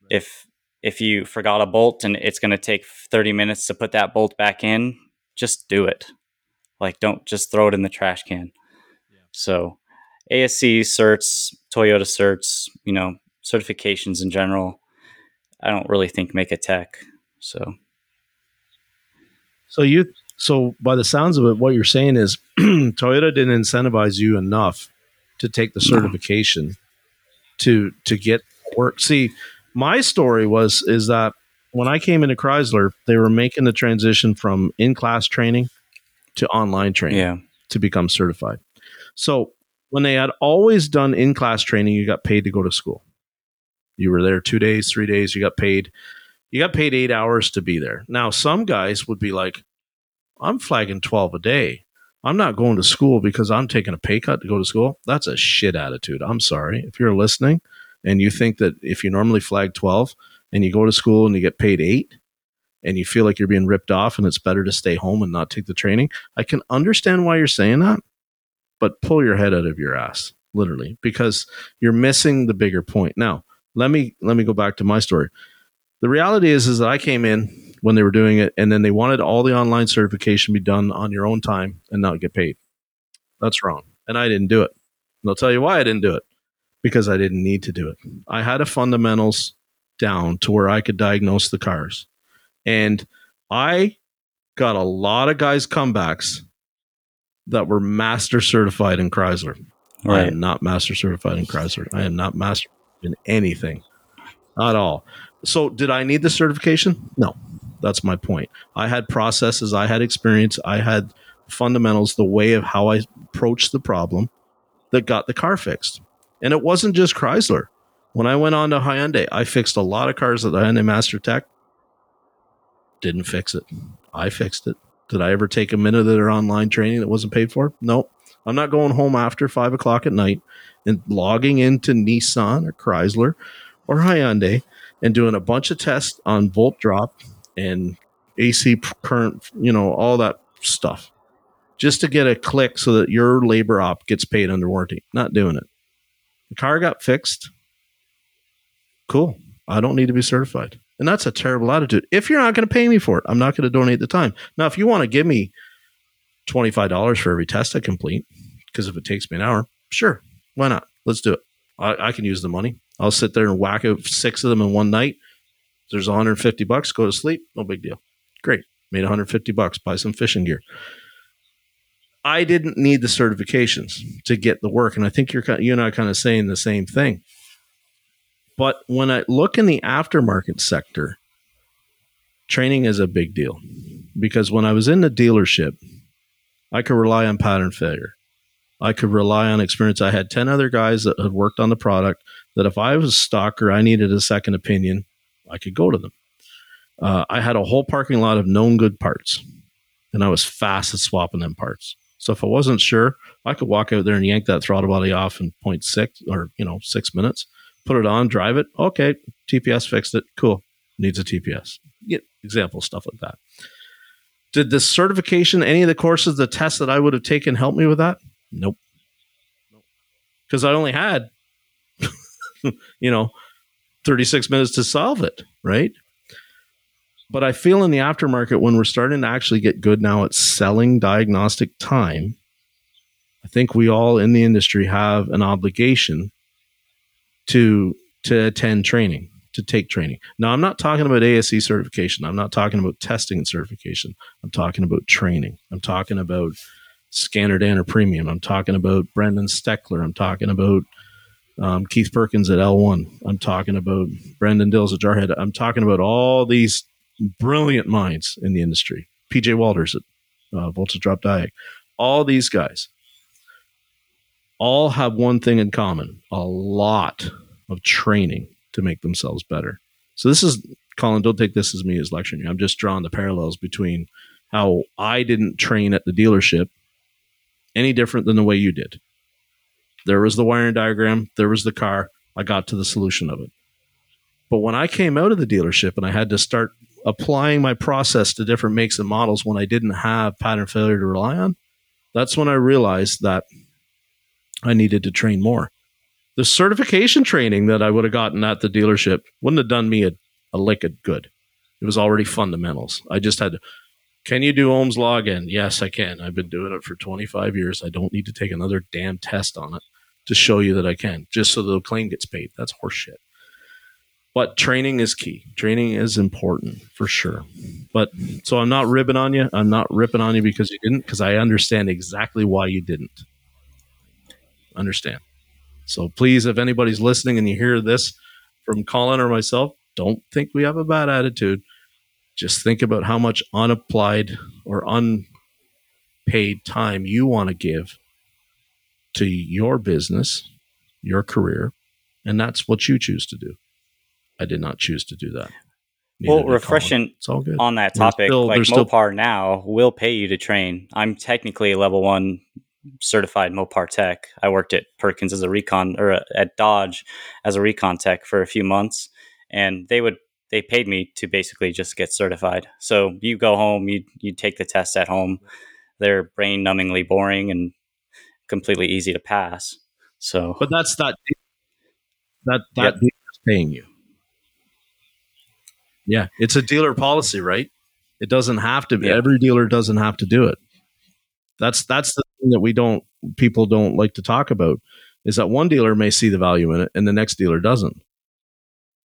If if you forgot a bolt and it's going to take 30 minutes to put that bolt back in just do it like, don't just throw it in the trash can. Yeah. So, ASE certs, Toyota certs, you know, certifications in general, I don't really think make a tech. So, so you, so by the sounds of it, what you're saying is Toyota didn't incentivize you enough to take the certification no. to to get work. See, my story was is that when I came into Chrysler, they were making the transition from in class training to online training yeah. to become certified. So when they had always done in class training, you got paid to go to school. You were there two days, three days, you got paid. You got paid eight hours to be there. Now, some guys would be like, I'm flagging 12 a day. I'm not going to school because I'm taking a pay cut to go to school. That's a shit attitude. I'm sorry. If you're listening and you think that if you normally flag 12 and you go to school and you get paid eight, and you feel like you're being ripped off and it's better to stay home and not take the training, I can understand why you're saying that, but pull your head out of your ass, literally, because you're missing the bigger point. Now, let me let me go back to my story. The reality is is that I came in when they were doing it and then they wanted all the online certification be done on your own time and not get paid. That's wrong. And I didn't do it. And I'll tell you why I didn't do it. Because I didn't need to do it. I had a fundamentals down to where I could diagnose the cars. And I got a lot of guys comebacks that were master certified in Chrysler. Right. I am not master certified in Chrysler. I am not master in anything at all. So, did I need the certification? No. That's my point. I had processes, I had experience, I had fundamentals, the way of how I approached the problem that got the car fixed. And it wasn't just Chrysler. When I went on to Hyundai, I fixed a lot of cars at the Hyundai Master Tech. Didn't fix it. I fixed it. Did I ever take a minute of their online training that wasn't paid for? No. I'm not going home after five o'clock at night and logging into Nissan or Chrysler or Hyundai and doing a bunch of tests on volt drop and AC current, you know, all that stuff just to get a click so that your labor op gets paid under warranty. Not doing it. The car got fixed. Cool. I don't need to be certified. And that's a terrible attitude. If you're not going to pay me for it, I'm not going to donate the time. Now, if you want to give me $25 for every test I complete, because if it takes me an hour, sure. Why not? Let's do it. I, I can use the money. I'll sit there and whack out six of them in one night. There's 150 bucks. Go to sleep. No big deal. Great. Made 150 bucks. Buy some fishing gear. I didn't need the certifications to get the work, and I think you're you and I kind of saying the same thing. But when I look in the aftermarket sector, training is a big deal because when I was in the dealership, I could rely on pattern failure. I could rely on experience. I had 10 other guys that had worked on the product that if I was stuck or I needed a second opinion, I could go to them. Uh, I had a whole parking lot of known good parts, and I was fast at swapping them parts. So if I wasn't sure, I could walk out there and yank that throttle body off in 0.6 or, you know, six minutes, put it on, drive it. Okay, TPS fixed it. Cool. Needs a TPS. Yeah, example, stuff like that. Did the certification, any of the courses, the tests that I would have taken help me with that? Nope. Because I only had, you know, 36 minutes to solve it, right? But I feel in the aftermarket when we're starting to actually get good now at selling diagnostic time, I think we all in the industry have an obligation to to attend training, to take training. Now, I'm not talking about ASE certification. I'm not talking about testing and certification. I'm talking about training. I'm talking about Scanner Danner Premium. I'm talking about Brandon Steckler. I'm talking about um, Keith Perkins at L1. I'm talking about Brendan Dills at Jarhead. I'm talking about all these brilliant minds in the industry. PJ Walters at uh, Voltage Drop Diag. All these guys all have one thing in common a lot of training to make themselves better. So, this is, Collin, don't take this as me as lecturing you. I'm just drawing the parallels between how I didn't train at the dealership any different than the way you did. There was the wiring diagram, there was the car. I got to the solution of it. But when I came out of the dealership and I had to start applying my process to different makes and models when I didn't have pattern failure to rely on, that's when I realized that I needed to train more. The certification training that I would have gotten at the dealership wouldn't have done me a, a lick of good. It was already fundamentals. I just had to, can you do Ohm's law again? Yes, I can. I've been doing it for 25 years. I don't need to take another damn test on it to show you that I can, just so the claim gets paid. That's horseshit but training is key. Training is important for sure. But so I'm not ribbing on you. I'm not ripping on you because you didn't, because I understand exactly why you didn't. Understand. So please, if anybody's listening and you hear this from Collin or myself, don't think we have a bad attitude. Just think about how much unapplied or unpaid time you want to give to your business, your career, and that's what you choose to do. I did not choose to do that. Neither well, refreshing on that topic, still, like Mopar still... now will pay you to train. I'm technically a level one certified Mopar tech. I worked at Perkins as a recon or uh, at Dodge as a recon tech for a few months, and they would they paid me to basically just get certified. So you go home, you you take the test at home. They're brain numbingly boring and completely easy to pass. So, but that's that that that yep. paying you. Yeah, it's a dealer policy, right? It doesn't have to be. Yeah. Every dealer doesn't have to do it. That's that's the thing that we don't people don't like to talk about is that one dealer may see the value in it and the next dealer doesn't.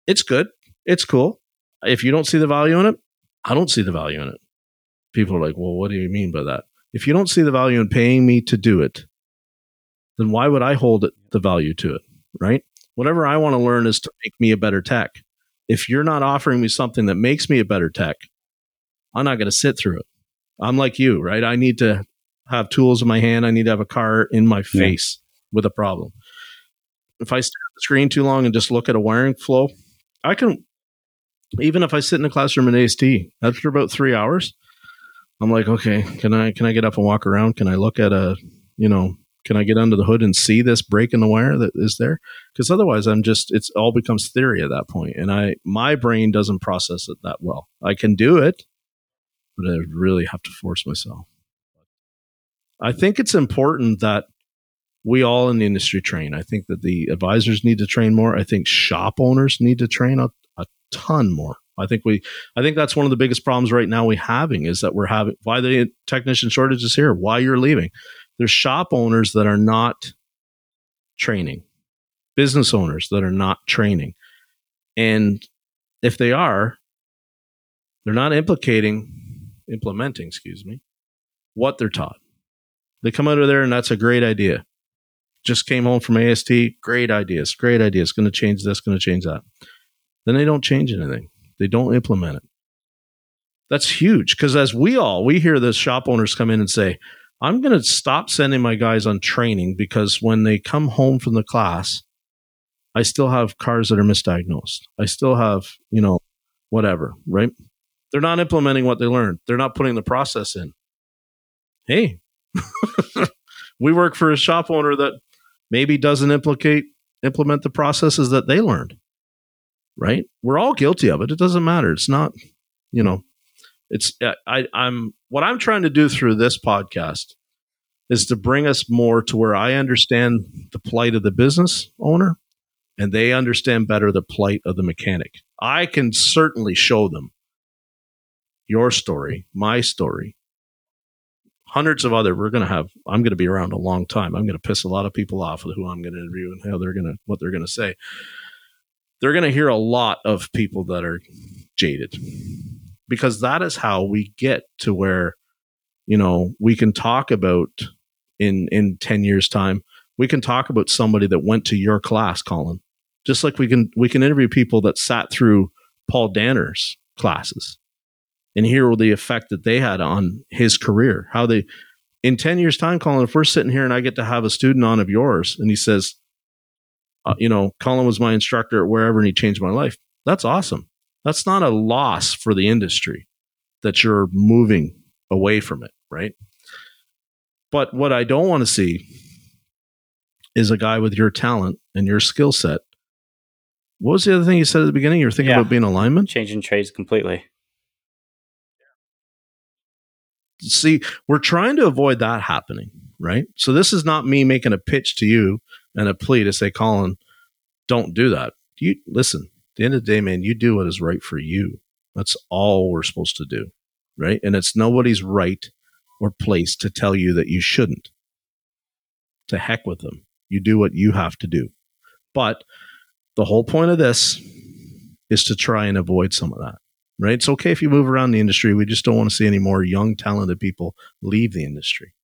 It's good. It's cool. If you don't see the value in it, I don't see the value in it. People are like, "Well, what do you mean by that?" If you don't see the value in paying me to do it, then why would I hold it, the value to it, right? Whatever I want to learn is to make me a better tech if you're not offering me something that makes me a better tech, I'm not going to sit through it. I'm like you, right? I need to have tools in my hand. I need to have a car in my face yeah. with a problem. If I stare at the screen too long and just look at a wiring flow, I can, even if I sit in a classroom in AST, after about three hours, I'm like, okay, can I can I get up and walk around? Can I look at a, you know, can I get under the hood and see this break in the wire that is there? Because otherwise, I'm just it's all becomes theory at that point, and I my brain doesn't process it that well. I can do it, but I really have to force myself. I think it's important that we all in the industry train. I think that the advisors need to train more. I think shop owners need to train a, a ton more. I think we, I think that's one of the biggest problems right now we having is that we're having why the technician shortage is here, why you're leaving. There's shop owners that are not training, business owners that are not training, and if they are, they're not implicating, implementing, excuse me, what they're taught. They come out of there and that's a great idea. Just came home from AST, great ideas, great ideas. Going to change this, going to change that. Then they don't change anything. They don't implement it. That's huge because as we all, we hear the shop owners come in and say, I'm going to stop sending my guys on training because when they come home from the class, I still have cars that are misdiagnosed. I still have, you know, whatever, right? They're not implementing what they learned. They're not putting the process in. Hey, we work for a shop owner that maybe doesn't implicate implement the processes that they learned right? We're all guilty of it. It doesn't matter. It's not you know it's I, i'm what i'm trying to do through this podcast is to bring us more to where i understand the plight of the business owner and they understand better the plight of the mechanic. I can certainly show them your story my story hundreds of other we're going to have i'm going to be around a long time. I'm going to piss a lot of people off with who i'm going to interview and how they're going to what they're going to say. They're going to hear a lot of people that are jaded. Because that is how we get to where you know we can talk about in in 10 years time we can talk about somebody that went to your class Collin. Just like we can we can interview people that sat through paul danner's classes and hear the effect that they had on his career. How they, in 10 years' time, Collin, if we're sitting here and I get to have a student on of yours and he says, uh, you know, Collin was my instructor at wherever and he changed my life, that's awesome. That's not a loss for the industry that you're moving away from it, right? But what I don't want to see is a guy with your talent and your skill set. What was the other thing you said at the beginning? You were thinking yeah. about being a lineman? Changing trades completely see, we're trying to avoid that happening, right? So this is not me making a pitch to you and a plea to say, Collin, don't do that. You listen, at the end of the day, man, you do what is right for you. That's all we're supposed to do. Right. And it's nobody's right or place to tell you that you shouldn't. To heck with them. You do what you have to do. But the whole point of this is to try and avoid some of that right? It's okay if you move around the industry. We just don't want to see any more young, talented people leave the industry.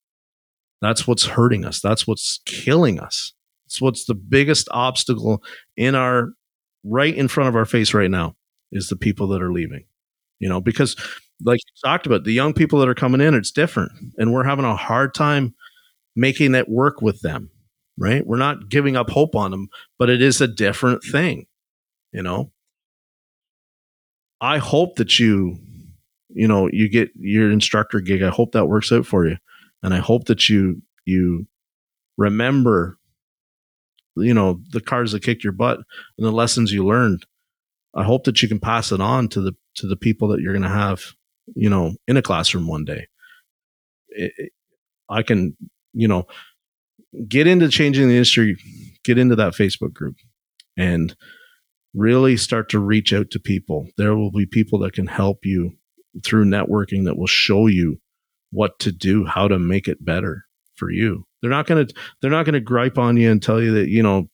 That's what's hurting us. That's what's killing us. It's what's the biggest obstacle in our right in front of our face right now is the people that are leaving. You know, because like you talked about, the young people that are coming in, it's different. And we're having a hard time making it work with them, right? We're not giving up hope on them, but it is a different thing, you know? I hope that you, you know, you get your instructor gig. I hope that works out for you, and I hope that you you remember, you know, the cars that kicked your butt and the lessons you learned. I hope that you can pass it on to the to the people that you're going to have, you know, in a classroom one day. It, it, I can, you know, get into changing the industry, get into that Facebook group, and really start to reach out to people. There will be people that can help you through networking that will show you what to do, how to make it better for you. They're not going to they're not going to gripe on you and tell you that, you know,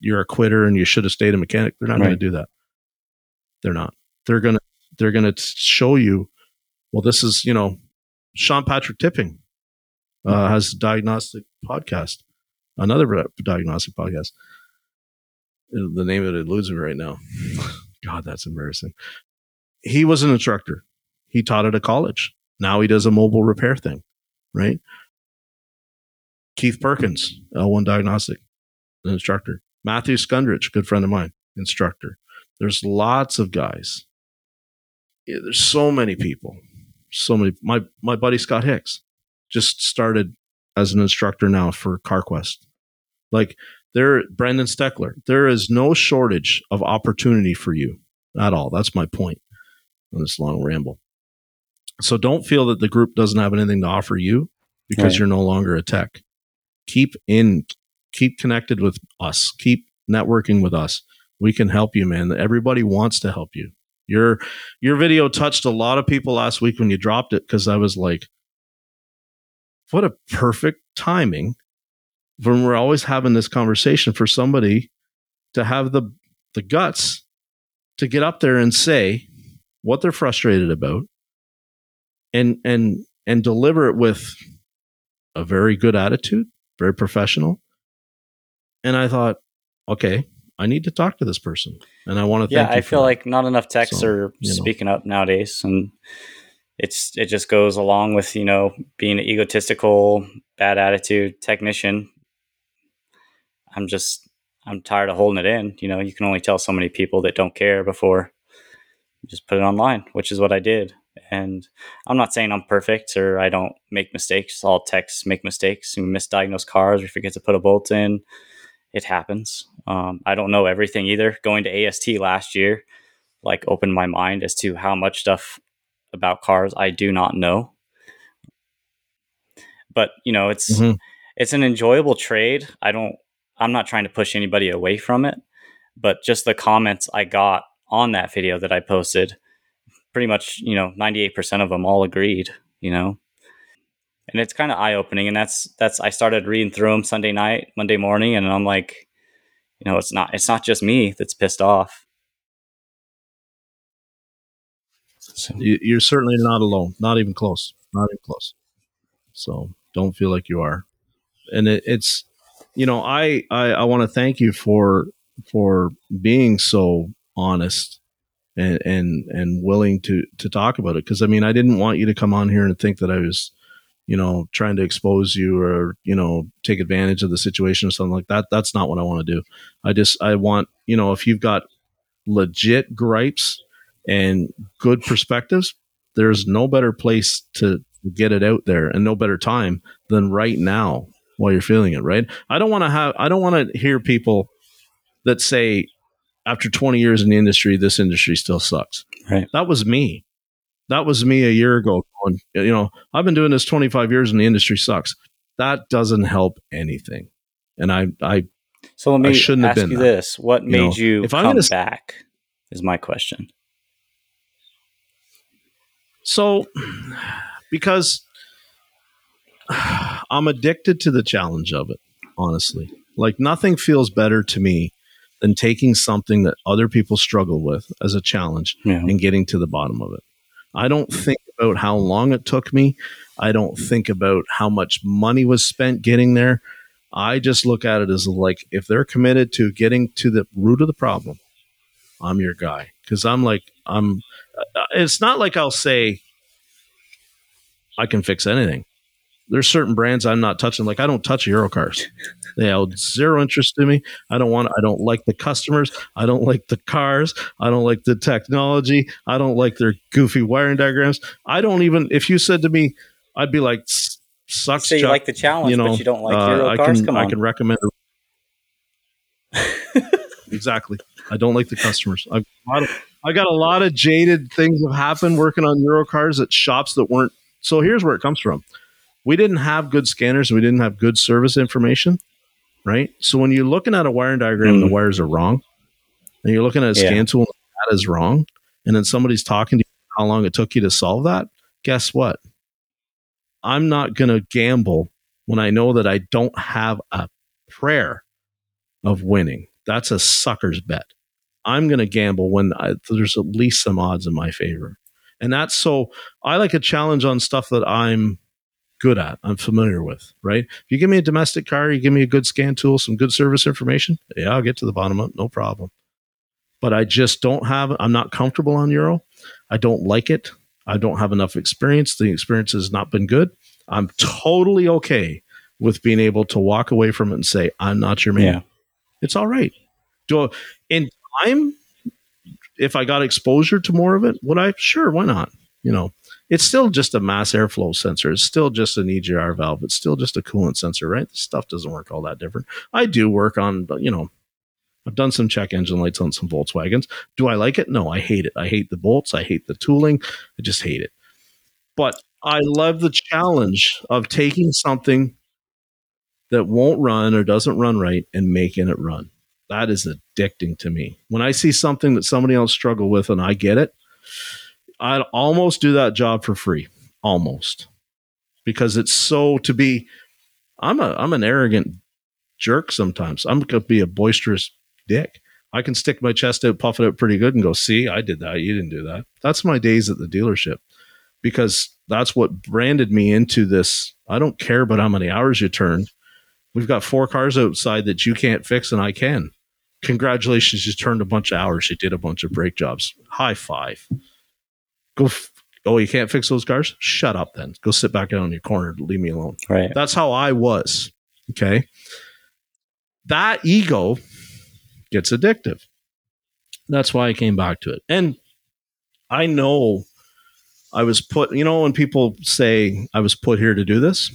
you're a quitter and you should have stayed a mechanic. They're not right. going to do that. They're not. They're going to they're going to show you well this is, you know, Sean Patrick Tipping uh, has a diagnostic podcast, another diagnostic podcast the name of it eludes me right now. God, that's embarrassing. He was an instructor. He taught at a college. Now he does a mobile repair thing, right? Keith Perkins, L1 Diagnostic, an instructor. Matthew Skundrich, good friend of mine, instructor. There's lots of guys. Yeah, there's so many people. So many. My my buddy Scott Hicks just started as an instructor now for CarQuest. Like there, Brandon Steckler. There is no shortage of opportunity for you at all. That's my point on this long ramble. So don't feel that the group doesn't have anything to offer you because Right. you're no longer a tech. Keep in, keep connected with us. Keep networking with us. We can help you, man. Everybody wants to help you. Your your video touched a lot of people last week when you dropped it because I was like, what a perfect timing when we're always having this conversation for somebody to have the the guts to get up there and say what they're frustrated about and and and deliver it with a very good attitude, very professional. And I thought, okay, I need to talk to this person, and I want to yeah, you. I feel that. like not enough techs So, are you know. speaking up nowadays, and it's it just goes along with you know being an egotistical, bad attitude technician. I'm just I'm tired of holding it in. You know, you can only tell so many people that don't care before you just put it online, which is what I did. And I'm not saying I'm perfect or I don't make mistakes. All techs make mistakes. We misdiagnose cars. We forget to put a bolt in. It happens. Um, I don't know everything either. Going to AST last year, like, opened my mind as to how much stuff about cars I do not know. But you know, it's Mhm. it's an enjoyable trade. I don't. I'm not trying to push anybody away from it, but just the comments I got on that video that I posted, pretty much, you know, 98% of them all agreed, you know. And it's kind of eye opening. And that's, that's, I started reading through them Sunday night, Monday morning, and I'm like, you know, it's not, it's not just me that's pissed off. So, You- You're certainly not alone. Not even close. Not even close. So don't feel like you are. And it, it's, you know, I I, I want to thank you for for being so honest and and and willing to to talk about it. Because I mean, I didn't want you to come on here and think that I was, you know, trying to expose you or you know take advantage of the situation or something like that. That's not what I want to do. I just I want you know if you've got legit gripes and good perspectives, there's no better place to get it out there and no better time than right now while you're feeling it, right? I don't want to have I don't want to hear people that say after 20 years in the industry this industry still sucks. Right. That was me. That was me a year ago going, you know, I've been doing this 25 years and the industry sucks. That doesn't help anything. And I I so let me shouldn't have ask been you that. this. What You made know, you if I'm come gonna s- back is my question. So, because I'm addicted to the challenge of it, honestly. Like, nothing feels better to me than taking something that other people struggle with as a challenge Yeah. and getting to the bottom of it. I don't think about how long it took me. I don't think about how much money was spent getting there. I just look at it as like if they're committed to getting to the root of the problem, I'm your guy. Because I'm like, I'm, uh, it's not like I'll say, I can fix anything. There's certain brands I'm not touching. Like I don't touch Euro cars. They held zero interest to me. I don't want. I don't like the customers. I don't like the cars. I don't like the technology. I don't like their goofy wiring diagrams. I don't even. If you said to me, I'd be like, "Sucks." So you Chuck." like the challenge, you know, but you don't like uh, Euro I cars? can, Come I can recommend. exactly. I don't like the customers. I've got a- I got a lot of jaded things have happened working on Euro cars at shops that weren't. So here's where it comes from. We didn't have good scanners. We didn't have good service information, right? So when you're looking at a wiring diagram, and Mm. the wires are wrong, and you're looking at a Yeah. scan tool, and the data is wrong, and then somebody's talking to you how long it took you to solve that. Guess what? I'm not going to gamble when I know that I don't have a prayer of winning. That's a sucker's bet. I'm going to gamble when I, there's at least some odds in my favor. And that's so I like a challenge on stuff that I'm good at, I'm familiar with, right? If you give me a domestic car, you give me a good scan tool, some good service information, yeah, I'll get to the bottom of it, no problem. but I just don't have, I'm not comfortable on Euro. I don't like it. I don't have enough experience. The experience has not been good. I'm totally okay with being able to walk away from it and say, I'm not your man. Yeah. It's all right. Do I, in time, if I got exposure to more of it, would I? Sure, why not? You know, it's still just a mass airflow sensor. It's still just an EGR valve. It's still just a coolant sensor, right? The stuff doesn't work all that different. I do work on, you know, I've done some check engine lights on some Volkswagens. Do I like it? No, I hate it. I hate the bolts. I hate the tooling. I just hate it. But I love the challenge of taking something that won't run or doesn't run right and making it run. That is addicting to me. When I see something that somebody else struggle with and I get it, I'd almost do that job for free. Almost. Because it's so to be I'm a I'm an arrogant jerk sometimes. I'm gonna be a boisterous dick. I can stick my chest out, puff it out pretty good, and go, see, I did that. You didn't do that. That's my days at the dealership because that's what branded me into this. I don't care about how many hours you turned. We've got four cars outside that you can't fix, and I can. Congratulations, you turned a bunch of hours. You did a bunch of brake jobs. High five. Go. F- oh, you can't fix those cars? Shut up then. Go sit back down in your corner. Leave me alone. Right. That's how I was. Okay. That ego gets addictive. That's why I came back to it. And I know I was put, you know, when people say I was put here to do this,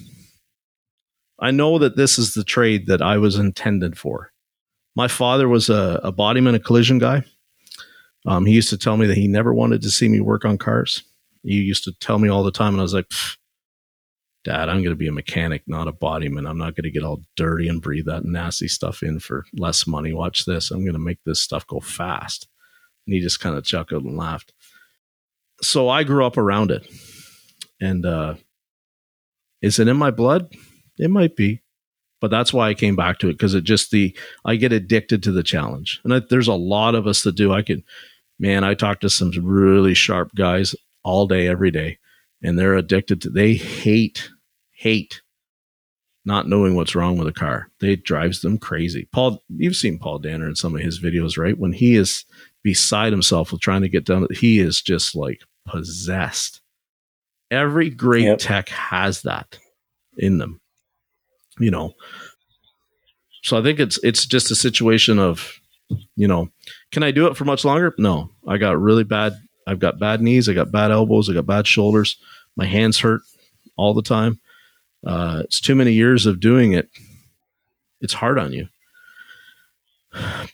I know that this is the trade that I was intended for. My father was a, a bodyman, a collision guy. Um, he used to tell me that he never wanted to see me work on cars. He used to tell me all the time, and I was like, Dad, I'm going to be a mechanic, not a bodyman. I'm not going to get all dirty and breathe that nasty stuff in for less money. Watch this. I'm going to make this stuff go fast. And he just kind of chuckled and laughed. So I grew up around it. And uh, is it in my blood? It might be. But that's why I came back to it because it just the, I get addicted to the challenge. And I, there's a lot of us that do. I could, man, I talk to some really sharp guys all day, every day and they're addicted to they hate hate not knowing what's wrong with a car. It drives them crazy. Paul you've seen paul danner in some of his videos right? When he is beside himself with trying to get done he is just like possessed. Every great yep. tech has that in them you know? So i think it's it's just a situation of you know can i do it for much longer no i got really bad I've got bad knees, I got bad elbows, I got bad shoulders. My hands hurt all the time. Uh, it's too many years of doing it. It's hard on you.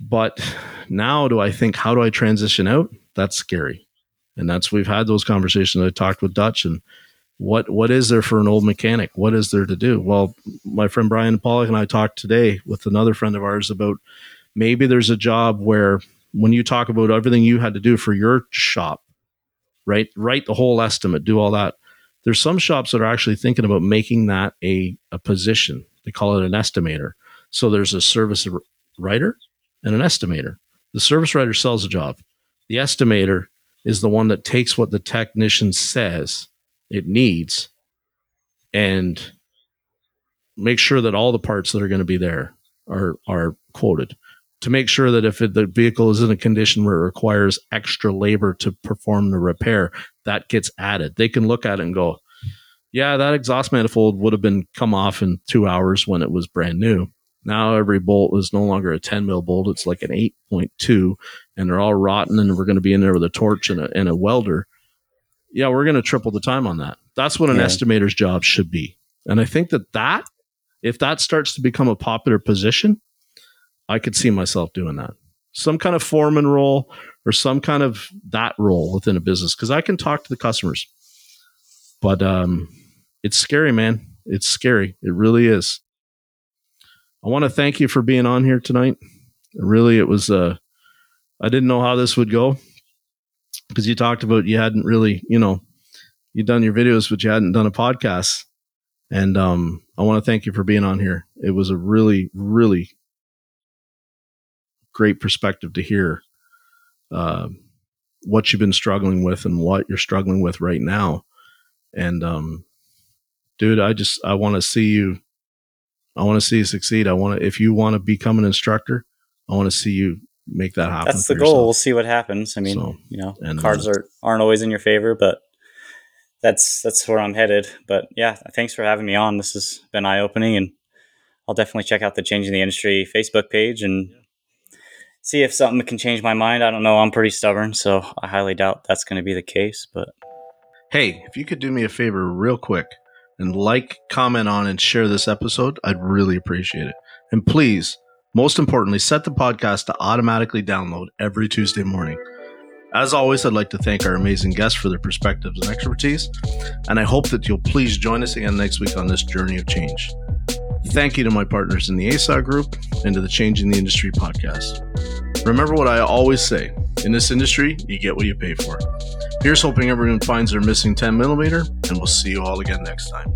But now, do I think how do I transition out? That's scary, and that's we've had those conversations. I talked with Dutch, and what what is there for an old mechanic? What is there to do? Well, my friend Brian Pollock and I talked today with another friend of ours about maybe there's a job where when you talk about everything you had to do for your shop, right? Write the whole estimate, do all that. There's some shops that are actually thinking about making that a, a position. They call it an estimator. So there's a service writer and an estimator. The service writer sells a job. The estimator is the one that takes what the technician says it needs and make sure that all the parts that are going to be there are are quoted to make sure that if it, the vehicle is in a condition where it requires extra labor to perform the repair, that gets added. They can look at it and go, yeah, that exhaust manifold would have been come off in two hours when it was brand new. Now every bolt is no longer a 10 mil bolt. It's like an 8.2 and they're all rotten and we're going to be in there with a torch and a, and a welder. Yeah, we're going to triple the time on that. That's what an yeah. estimator's job should be. And I think that that, if that starts to become a popular position, I could see myself doing that. Some kind of foreman role or some kind of that role within a business because I can talk to the customers. But um, it's scary, man. It's scary. It really is. I want to thank you for being on here tonight. Really, it was. Uh, I didn't know how this would go because you talked about you hadn't really, you know, you'd done your videos, but you hadn't done a podcast. And um, I want to thank you for being on here. It was a really, really great perspective to hear uh, what you've been struggling with and what you're struggling with right now. And um, dude, I just I want to see you. I want to see you succeed. I want to if you want to become an instructor, I want to see you make that happen. That's the goal. yourself. We'll see what happens. I mean, So, you know, and, cards uh, are aren't always in your favor, but that's that's where I'm headed. But yeah, thanks for having me on. This has been eye opening, and I'll definitely check out the Changing the Industry Facebook page and see if something can change my mind. I don't know. I'm pretty stubborn, so I highly doubt that's going to be the case. But Hey, if you could do me a favor real quick and like, comment on, and share this episode, I'd really appreciate it. And please, most importantly, set the podcast to automatically download every Tuesday morning. As always, I'd like to thank our amazing guests for their perspectives and expertise, and I hope that you'll please join us again next week on this journey of change. Thank you to my partners in the ASA group and to the Changing the Industry podcast. Remember what I always say in this industry, you get what you pay for. Here's hoping everyone finds their missing 10 millimeter, and we'll see you all again next time.